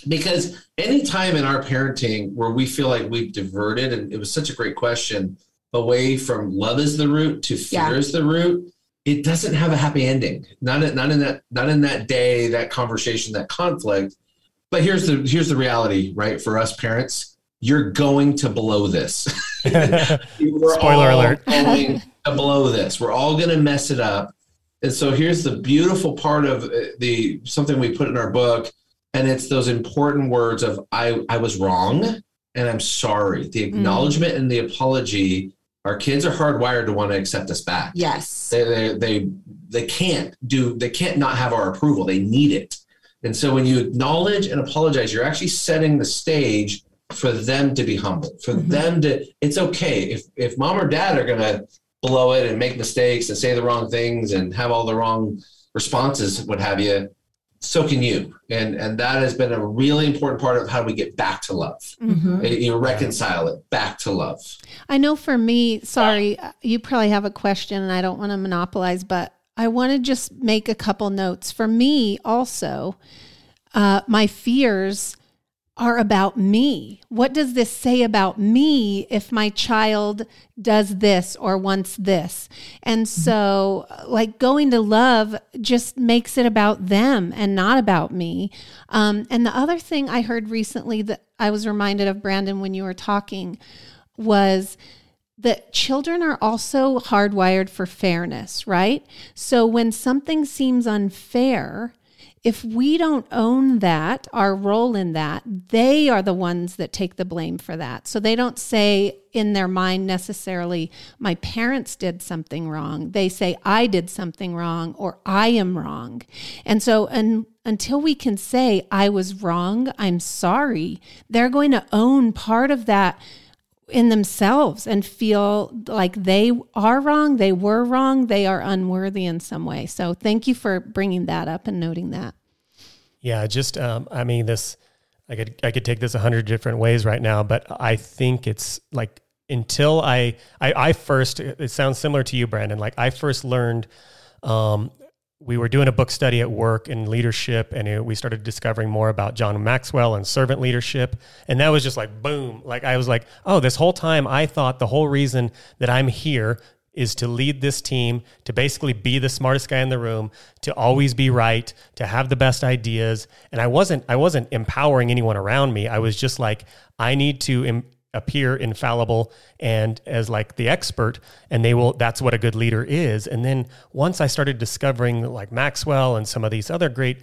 Because anytime in our parenting where we feel like we've diverted, and it was such a great question, away from love is the root to fear yeah. is the root, it doesn't have a happy ending. Not in, not in that not in that day, that conversation, that conflict. But here's the here's the reality, right? For us parents, you're going to blow this. Spoiler alert. going to blow this. We're all going to mess it up. And so here's the beautiful part of uh, the something we put in our book, and it's those important words of I I was wrong and I'm sorry. The mm. acknowledgement mm. and the apology. Our kids are hardwired to want to accept us back. Yes, they, they they they can't do they can't not have our approval. They need it. And so when you acknowledge and apologize, you're actually setting the stage for them to be humble, for mm-hmm. them to, it's okay. If, if mom or dad are going to blow it and make mistakes and say the wrong things and have all the wrong responses, what have you, so can you. And and that has been a really important part of how we get back to love. Mhm. You reconcile it back to love. I know for me, sorry, you probably have a question and I don't want to monopolize, but I want to just make a couple notes. For me, also, uh, my fears are about me. What does this say about me if my child does this or wants this? And so, like, going to love just makes it about them and not about me. Um, and the other thing I heard recently that I was reminded of, Brandon, when you were talking was that children are also hardwired for fairness, right? So when something seems unfair, if we don't own that, our role in that, they are the ones that take the blame for that. So they don't say in their mind necessarily, my parents did something wrong. They say, I did something wrong or I am wrong. And so, and until we can say, I was wrong, I'm sorry, they're going to own part of that in themselves and feel like they are wrong, they were wrong, they are unworthy in some way. So thank you for bringing that up and noting that. Yeah, just um, I mean this. I could I could take this a hundred different ways right now, but I think it's like until I, I I first. It sounds similar to you, Brandon. Like I first learned. Um, we were doing a book study at work in leadership, and it, we started discovering more about John Maxwell and servant leadership. And that was just like boom. Like I was like, oh, this whole time I thought the whole reason that I'm here is to lead this team, to basically be the smartest guy in the room, to always be right, to have the best ideas. And I wasn't I wasn't empowering anyone around me. I was just like I need to appear infallible and as like the expert and they will that's what a good leader is. And then once i started discovering like maxwell and some of these other great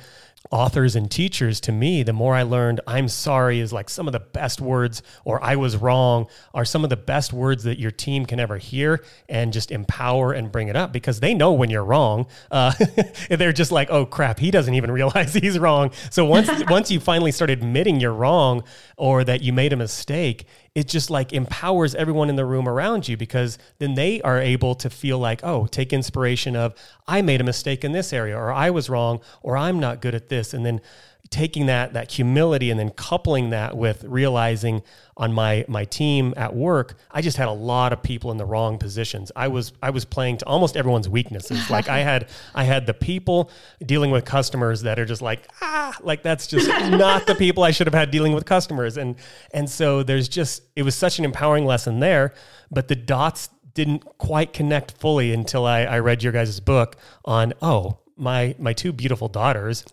authors and teachers to me the more i learned i'm sorry is like some of the best words or i was wrong are some of the best words that your team can ever hear and just empower and bring it up because they know when you're wrong. Uh, they're just like oh crap he doesn't even realize he's wrong. So once once you finally start admitting you're wrong or that you made a mistake it just like empowers everyone in the room around you because then they are able to feel like, oh, take inspiration of, I made a mistake in this area, or I was wrong, or I'm not good at this. And then taking that that humility and then coupling that with realizing on my my team at work i just had a lot of people in the wrong positions. I was i was playing to almost everyone's weaknesses. Like i had i had the people dealing with customers that are just like ah like that's just not the people i should have had dealing with customers. And and so there's just it was such an empowering lesson there but the dots didn't quite connect fully until i, I read your guys' book on oh my my two beautiful daughters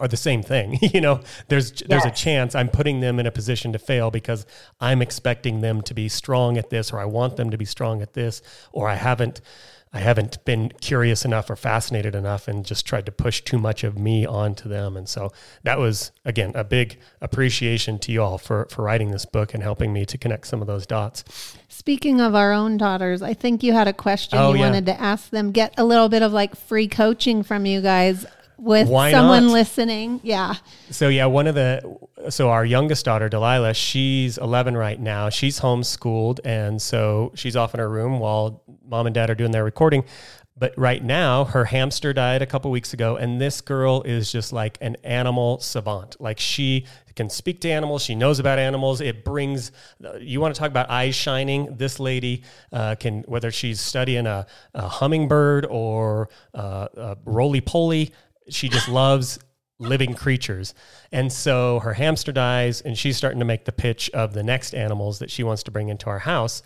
are the same thing. you know, there's there's a chance I'm putting them in a position to fail because I'm expecting them to be strong at this or I want them to be strong at this or I haven't I haven't been curious enough or fascinated enough and just tried to push too much of me onto them. And so that was again a big appreciation to you all for for writing this book and helping me to connect some of those dots. Speaking of our own daughters, I think you had a question Oh, you yeah. wanted to ask them. Get a little bit of like free coaching from you guys with Why someone not? listening. Yeah. So yeah, one of the so our youngest daughter Delilah, she's 11 right now. She's homeschooled, and so she's off in her room while mom and dad are doing their recording. But right now, her hamster died a couple weeks ago, and this girl is just like an animal savant. Like she can speak to animals, she knows about animals. It brings you want to talk about eyes shining. This lady uh, can whether she's studying a, a hummingbird or uh, a roly poly, she just loves living creatures. And so her hamster dies, and she's starting to make the pitch of the next animals that she wants to bring into our house.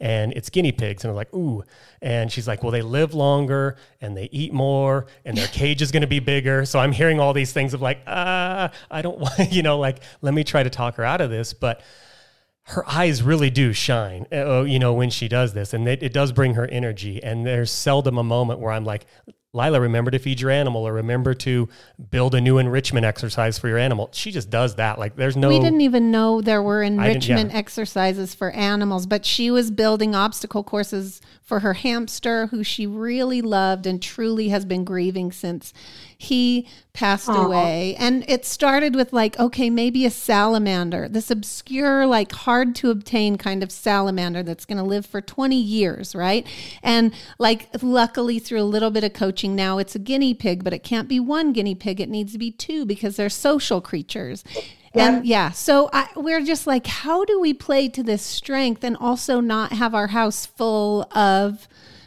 And it's guinea pigs. And I'm like, ooh. And she's like, well, they live longer and they eat more and their cage is going to be bigger. So I'm hearing all these things of like, ah, I don't want, you know, like, let me try to talk her out of this. But her eyes really do shine, uh, you know, when she does this, and it, it does bring her energy. And there's seldom a moment where I'm like, Lila, remember to feed your animal, or remember to build a new enrichment exercise for your animal. She just does that. Like, there's no. We didn't even know there were enrichment yeah. exercises for animals, but she was building obstacle courses for her hamster, who she really loved and truly has been grieving since he passed away. And it started with like, okay, maybe a salamander, this obscure, like hard to obtain kind of salamander that's going to live for 20 years, right? And like, luckily, through a little bit of coaching, now it's a guinea pig, but it can't be one guinea pig. It needs to be two because they're social creatures. And yeah, so I, we're just like, how do we play to this strength and also not have our house full of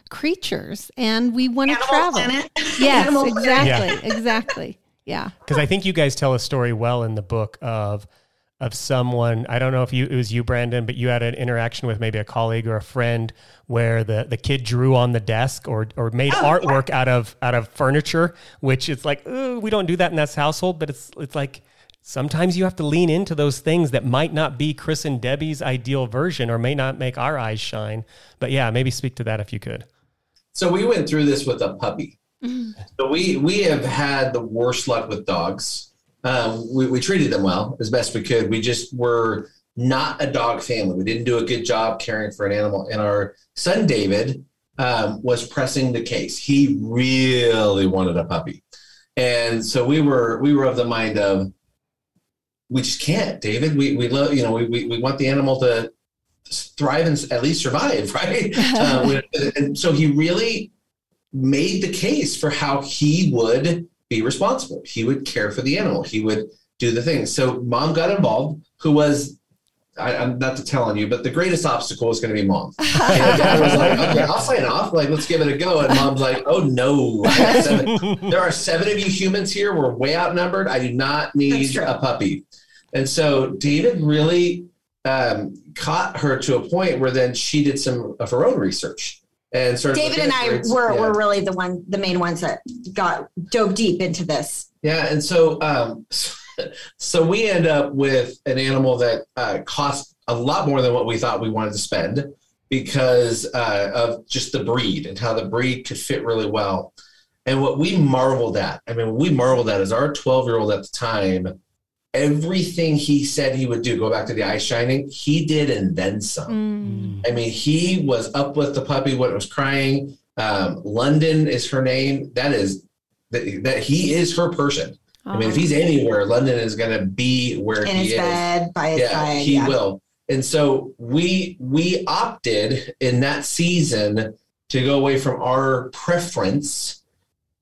creatures? And we want to travel. Planet. Yes, Animal Planet. exactly, exactly. Yeah. Because I think you guys tell a story well in the book of of someone. I don't know if you it was you, Brandon, but you had an interaction with maybe a colleague or a friend where the the kid drew on the desk or or made Oh, artwork out of out of furniture, which it's like "Ooh, we don't do that in this household, but it's it's like. Sometimes you have to lean into those things that might not be Chris and Debbie's ideal version or may not make our eyes shine. But yeah, maybe speak to that if you could. So we went through this with a puppy. So we we have had the worst luck with dogs. Um, we, we treated them well as best we could. We just were not a dog family. We didn't do a good job caring for an animal. And our son David um, was pressing the case. He really wanted a puppy, and so we were we were of the mind of we just can't, David. We we love you know we we, we want the animal to thrive and at least survive, right? uh, and so he really made the case for how he would be responsible. He would care for the animal. He would do the thing. So mom got involved, who was. I, I'm not to tell on you, but the greatest obstacle is going to be mom. And dad was like, "Okay, I'll sign off. Like, let's give it a go." And mom's like, "Oh no, I got seven. there are seven of you humans here. We're way outnumbered. I do not need a puppy." And so David really um, caught her to a point where then she did some of her own research and started. David and I were, Yeah. were really the one, the main ones that got dove deep into this. Yeah, and so um, so we end up with an animal that uh, cost a lot more than what we thought we wanted to spend because uh, of just the breed and how the breed could fit really well. And what we marveled at, I mean, we marveled at is our 12 year old at the time, everything he said he would do, go back to the eye shining, he did and then some. Mm. I mean, he was up with the puppy when it was crying. Um, London is her name. That is that, that he is her person. I mean, if he's anywhere, London is going to be where In he his is. bed, by his Yeah, side. he yeah. will. And so we we opted in that season to go away from our preference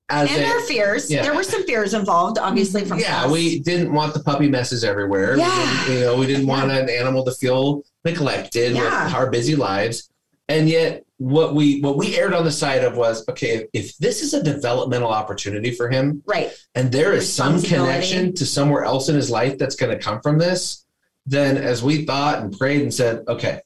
as And a, our fears. yeah. There were some fears involved, obviously, from yeah, us. we didn't want the puppy messes everywhere. Yeah. you know, we didn't want an animal to feel neglected Yeah. with our busy lives. And yet, what we what we aired on the side of was okay. If this is a developmental opportunity for him, Right. and there is some connection to somewhere else in his life that's going to come from this, then as we thought and prayed and said, okay,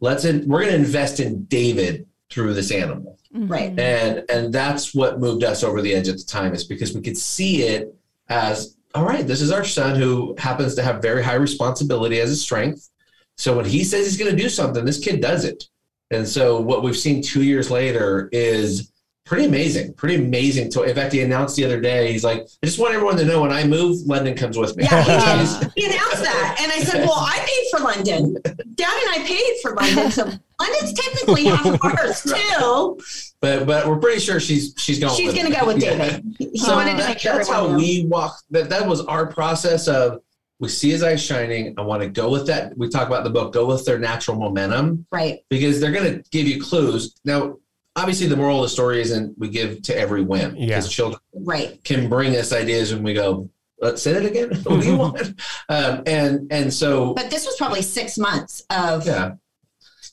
let's in, we're going to invest in David through this animal Right. Mm-hmm. and and that's what moved us over the edge at the time is because we could see it as all right this is our son who happens to have very high responsibility as a strength. So when he says he's going to do something this kid does it. And so what we've seen two years later is pretty amazing pretty amazing to in fact he announced the other day he's like i just want everyone to know when i move london comes with me Yeah, he did. He announced that. And I said, Well, I paid for London. Dad and I paid for London. So London's technically half of ours too. but but we're pretty sure she's she's going She's going to me. go with Yeah. David. He so wanted to make sure that's how we walk that that was our process of we see his eyes shining i want to go with that we talk about the book go with their natural momentum Right. because they're going to give you clues now obviously the moral of the story isn't we give to every whim Yeah. because children Right. can bring us ideas and we go let's say that again what do you want um, and and so But this was probably six months of yeah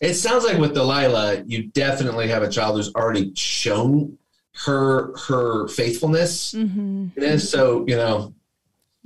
it sounds like with delilah you definitely have a child who's already shown her her faithfulness Mhm. in so you know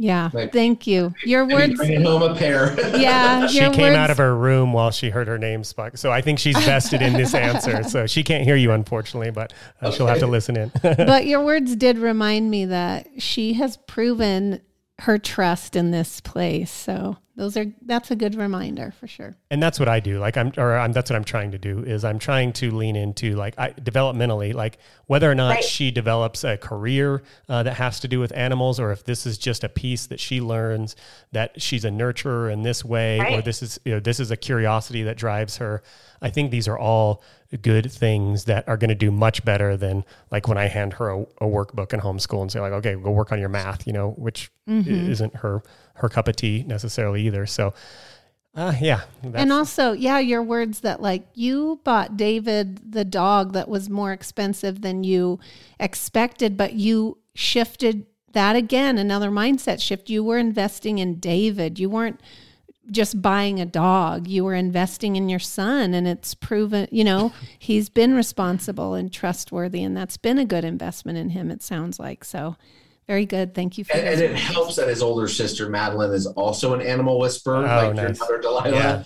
Yeah. Like- Thank you. Your maybe words. bringing home a pair Yeah. She came words, out of her room while she heard her name spoke. So I think she's vested in this answer. So she can't hear you, unfortunately, but uh, she'll have to listen in. but your words did remind me that she has proven her trust in this place. So those are that's a good reminder for sure. and that's what I do. Like I'm, or I'm, that's what I'm trying to do is I'm trying to lean into like I, developmentally, like whether or not Right. she develops a career uh, that has to do with animals, or if this is just a piece that she learns that she's a nurturer in this way, or this is you know this is a curiosity that drives her. I think these are all good things that are going to do much better than like when I hand her a, a workbook in homeschool and say like, okay, go work on your math, you know, which i- isn't her her cup of tea necessarily either. So Uh, yeah. And also, yeah, your words that like you bought David the dog that was more expensive than you expected, but you shifted that again, another mindset shift. You were investing in David. You weren't just buying a dog. You were investing in your son, and it's proven, you know, he's been responsible and trustworthy, and that's been a good investment in him, it sounds like. So, very good. Thank you for and, and it helps that his older sister, Madeline, is also an animal whisperer, oh, like nice. your mother, Delilah. Yeah.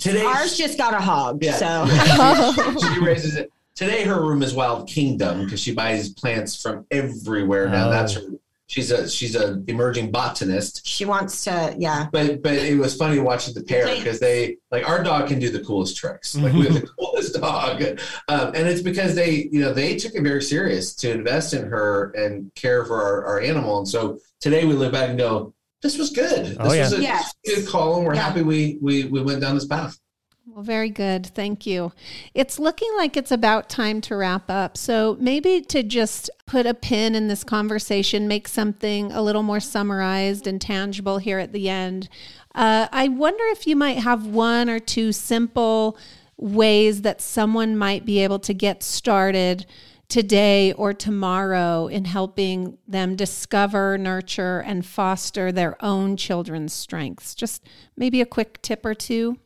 Today, Ours just got a hog. Yeah. So she, she raises it. Today, her room is Wild Kingdom because she buys plants from everywhere now. Oh. That's her she's a she's an emerging botanist. She wants to, yeah. But but it was funny watching the pair because they like our dog can do the coolest tricks. Like we have the coolest dog, um, and it's because they you know they took it very serious to invest in her and care for our, our animal. And so today we look back and go, this was good. This oh, yeah. was a yes. good call, and we're yeah. happy we we we went down this path. Well, very good. Thank you. It's looking like it's about time to wrap up. So, maybe to just put a pin in this conversation, make something a little more summarized and tangible here at the end. Uh, I wonder if you might have one or two simple ways that someone might be able to get started today or tomorrow in helping them discover, nurture, and foster their own children's strengths. Just maybe a quick tip or two.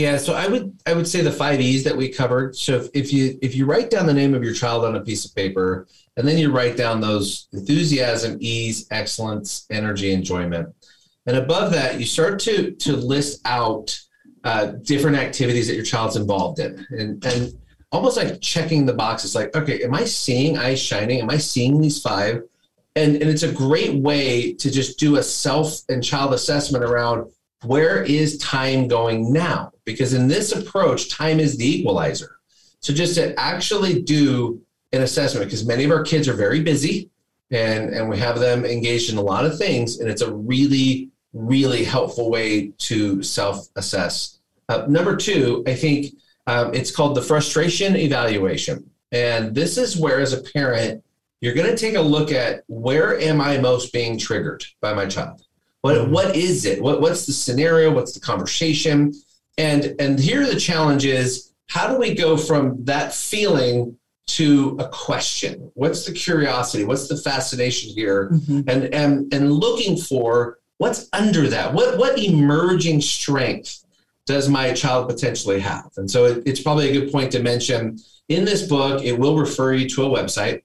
Yeah, so I would I would say the five E's that we covered. So if, if you if you write down the name of your child on a piece of paper, and then you write down those enthusiasm, ease, excellence, energy, enjoyment, and above that you start to to list out uh, different activities that your child's involved in, and and almost like checking the boxes. Like, okay, am I seeing eyes shining? Am I seeing these five? And and it's a great way to just do a self and child assessment around where is time going now? Because in this approach, time is the equalizer. So just to actually do an assessment, because many of our kids are very busy and, and we have them engaged in a lot of things, and it's a really, really helpful way to self assess. Uh, number two, I think um, it's called the frustration evaluation. And this is where, as a parent, you're going to take a look at where am I most being triggered by my child? What mm-hmm. what is it? What what's the scenario? What's the conversation? And and here the challenge is how do we go from that feeling to a question? What's the curiosity? What's the fascination here? Mm-hmm. And and and looking for what's under that? What what emerging strength does my child potentially have? And so it, it's probably a good point to mention in this book, it will refer you to a website.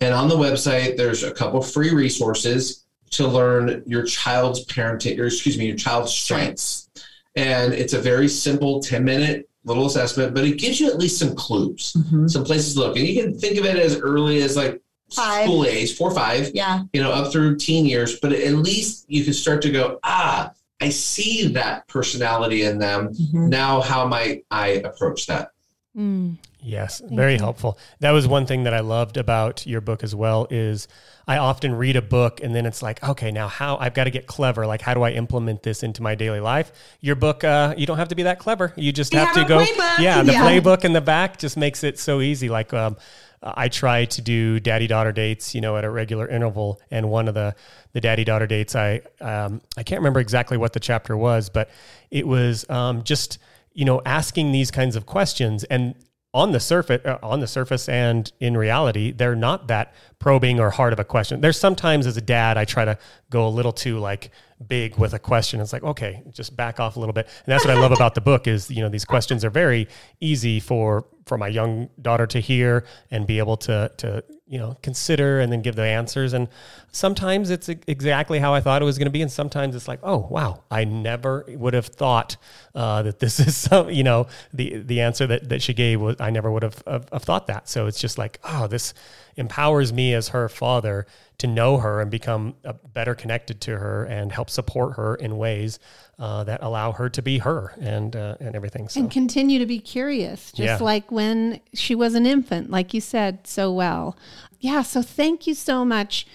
And on the website, there's a couple free resources to learn your child's parenting, or excuse me, your child's strengths. And it's a very simple 10 minute little assessment, but it gives you at least some clues, mm-hmm. some places to look. And you can think of it as early as like five. school age, four or five, yeah, you know, up through teen years. But at least you can start to go, ah, I see that personality in them. Mm-hmm. Now, how might I approach that? Mm. Yes, Thank very you. helpful. That was one thing that I loved about your book as well is I often read a book and then it's like, okay, now how I've got to get clever. Like, how do I implement this into my daily life? Your book, uh, you don't have to be that clever. You just have, have to go. Playbook. Yeah, the yeah. playbook in the back just makes it so easy. Like, um, I try to do daddy daughter dates, you know, at a regular interval. And one of the the daddy daughter dates, I um, I can't remember exactly what the chapter was, but it was um, just you know asking these kinds of questions and on the surface uh, on the surface and in reality they're not that probing or hard of a question. There's sometimes as a dad i try to go a little too like big with a question. It's like okay just back off a little bit. And that's what i love about the book is you know these questions are very easy for for my young daughter to hear and be able to to you know consider and then give the answers. And sometimes it's exactly how i thought it was going to be. And sometimes it's like oh wow i never would have thought uh, that this is some you know the the answer that, that she gave was i never would have, have, have thought that. So it's just like oh this empowers me as her father to know her and become better connected to her and help support her in ways uh, that allow her to be her and uh, and everything. So. And continue to be curious, just yeah. like when she was an infant, like you said so well. Yeah. So thank you so much.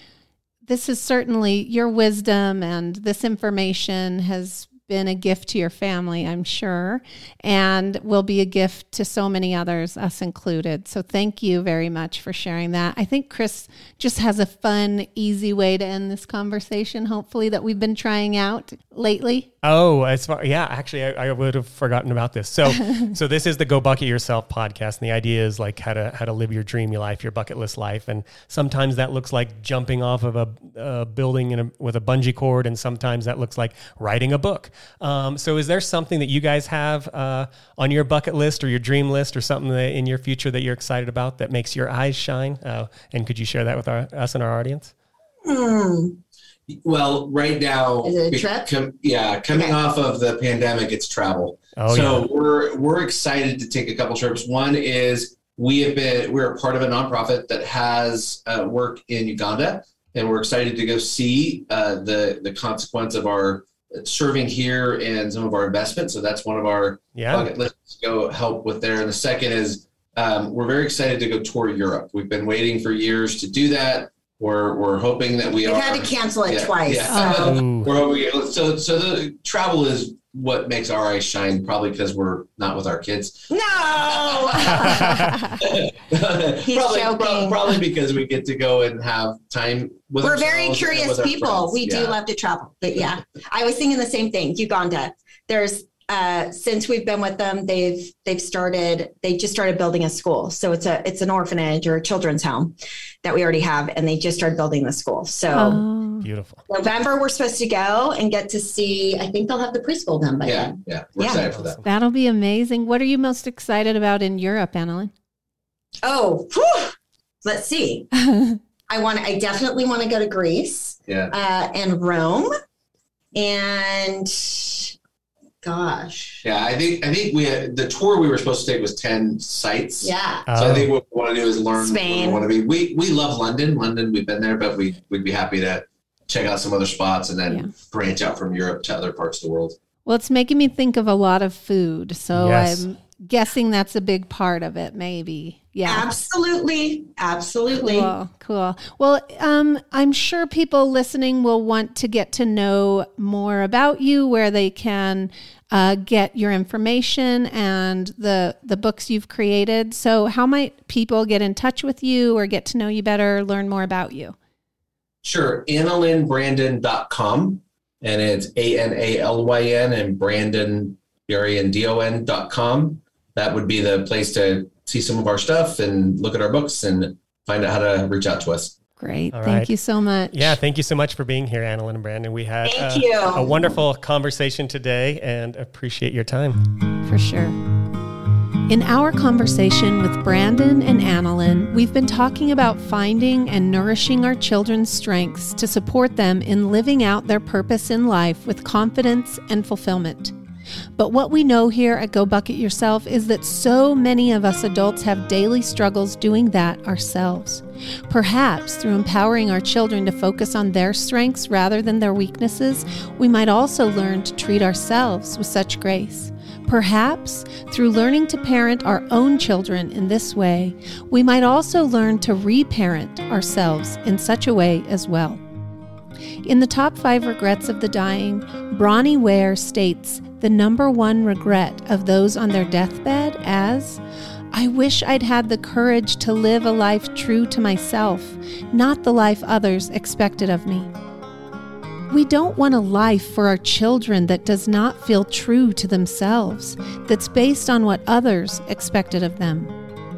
This is certainly your wisdom and this information has been a gift to your family, I'm sure, and will be a gift to so many others, us included. So thank you very much for sharing that. I think Chris just has a fun, easy way to end this conversation, hopefully, that we've been trying out lately. Oh, as far yeah, actually, I, I would have forgotten about this. So, so this is the Go Bucket Yourself podcast, and the idea is like how to how to live your dream life, your bucket list life, and sometimes that looks like jumping off of a, a building in a, with a bungee cord, and sometimes that looks like writing a book. Um, so, is there something that you guys have uh, on your bucket list or your dream list, or something that in your future that you're excited about that makes your eyes shine? Uh, and could you share that with our, us and our audience? Hmm. Well, right now, Is it a trip? com- yeah, coming Okay. off of the pandemic, it's travel. Oh, so we're we're excited to take a couple trips. One is we have been we're a part of a nonprofit that has uh, work in Uganda, and we're excited to go see uh, the the consequence of our serving here and some of our investments. So that's one of our Yeah. bucket lists to go help with there. And the second is um, we're very excited to go tour Europe. We've been waiting for years to do that. We're we're hoping that we We've are. had to cancel it Yeah, twice. yeah. So. Ooh. We're hoping, so so the travel is what makes our eyes shine. Probably because we're not with our kids. No. He's probably, joking. prob- probably because we get to go and have time with. We're very curious people. We do love to travel. But yeah, I was thinking the same thing. Uganda. There's uh, since we've been with them, they've they've started. They just started building a school. So it's a it's an orphanage or a children's home that we already have, and they just started building the school. So Oh, Beautiful. November we're supposed to go and get to see. I think they'll have the preschool done by Yeah, then. yeah, we're Yeah. excited for that. that'll be amazing. What are you most excited about in Europe, Annalyn? Oh, whew. let's see. I want. I definitely want to go to Greece. Yeah, uh, and Rome. And gosh, yeah. I think I think we had, the tour we were supposed to take was ten sites. yeah. So Oh. I think oh. what we want to do is learn Spain. where we want to be. We we love London. London, we've been there, but we we'd be happy to check out some other spots and then Yeah. branch out from Europe to other parts of the world. Well, it's making me think of a lot of food. So Yes. I'm guessing that's a big part of it, maybe. Yeah. Absolutely. Absolutely. Cool, cool. Well, um, I'm sure people listening will want to get to know more about you, where they can uh, get your information and the the books you've created. So, how might people get in touch with you or get to know you better, learn more about you? Sure. AnnalynBrandon.com. And it's A N A L Y N and Brandon, B R A N D O N dot com. That would be the place to see some of our stuff and look at our books and find out how to reach out to us. Great, All thank right. you so much. Yeah, thank you so much for being here, Annalyn and Brandon. We had Thank uh, you. a wonderful conversation today and appreciate your time. for sure. In our conversation with Brandon and Annalyn, we've been talking about finding and nourishing our children's strengths to support them in living out their purpose in life with confidence and fulfillment. But what we know here at Go Bucket Yourself is that so many of us adults have daily struggles doing that ourselves. Perhaps through empowering our children to focus on their strengths rather than their weaknesses, we might also learn to treat ourselves with such grace. Perhaps through learning to parent our own children in this way, we might also learn to reparent ourselves in such a way as well. In the top five regrets of the dying, Bronnie Ware states the number one regret of those on their deathbed as I wish I'd had the courage to live a life true to myself, not the life others expected of me. We don't want a life for our children that does not feel true to themselves, that's based on what others expected of them.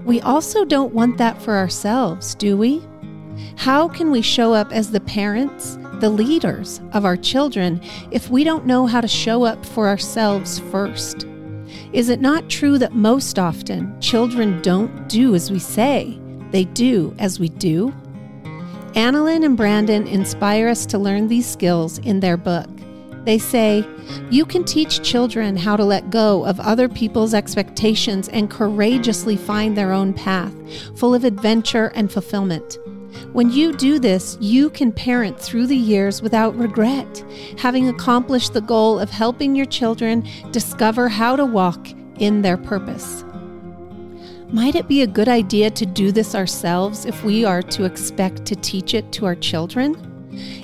We also don't want that for ourselves, do we? How can we show up as the parents, the leaders of our children, if we don't know how to show up for ourselves first? Is it not true that most often children don't do as we say, they do as we do? Annalyn and Brandon inspire us to learn these skills in their book. They say, You can teach children how to let go of other people's expectations and courageously find their own path, full of adventure and fulfillment. When you do this, you can parent through the years without regret, having accomplished the goal of helping your children discover how to walk in their purpose. Might it be a good idea to do this ourselves if we are to expect to teach it to our children?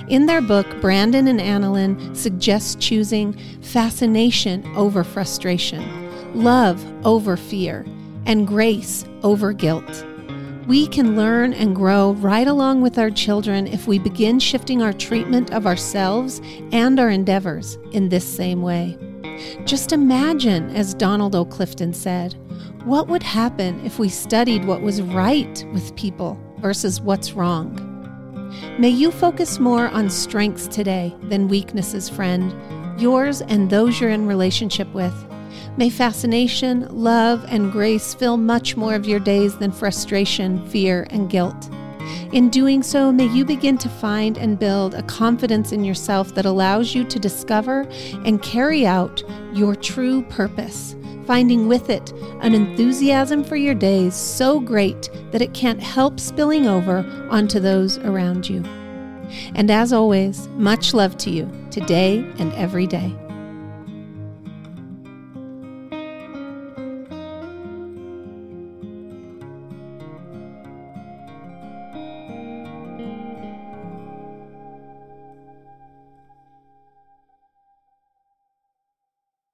In their book, Brandon and Annalyn suggest choosing fascination over frustration, love over fear, and grace over guilt. We can learn and grow right along with our children if we begin shifting our treatment of ourselves and our endeavors in this same way. Just imagine, as Donald O. Clifton said, what would happen if we studied what was right with people versus what's wrong? May you focus more on strengths today than weaknesses, friend, yours and those you're in relationship with. May fascination, love, and grace fill much more of your days than frustration, fear, and guilt. In doing so, may you begin to find and build a confidence in yourself that allows you to discover and carry out your true purpose, finding with it an enthusiasm for your days so great that it can't help spilling over onto those around you. And as always, much love to you today and every day.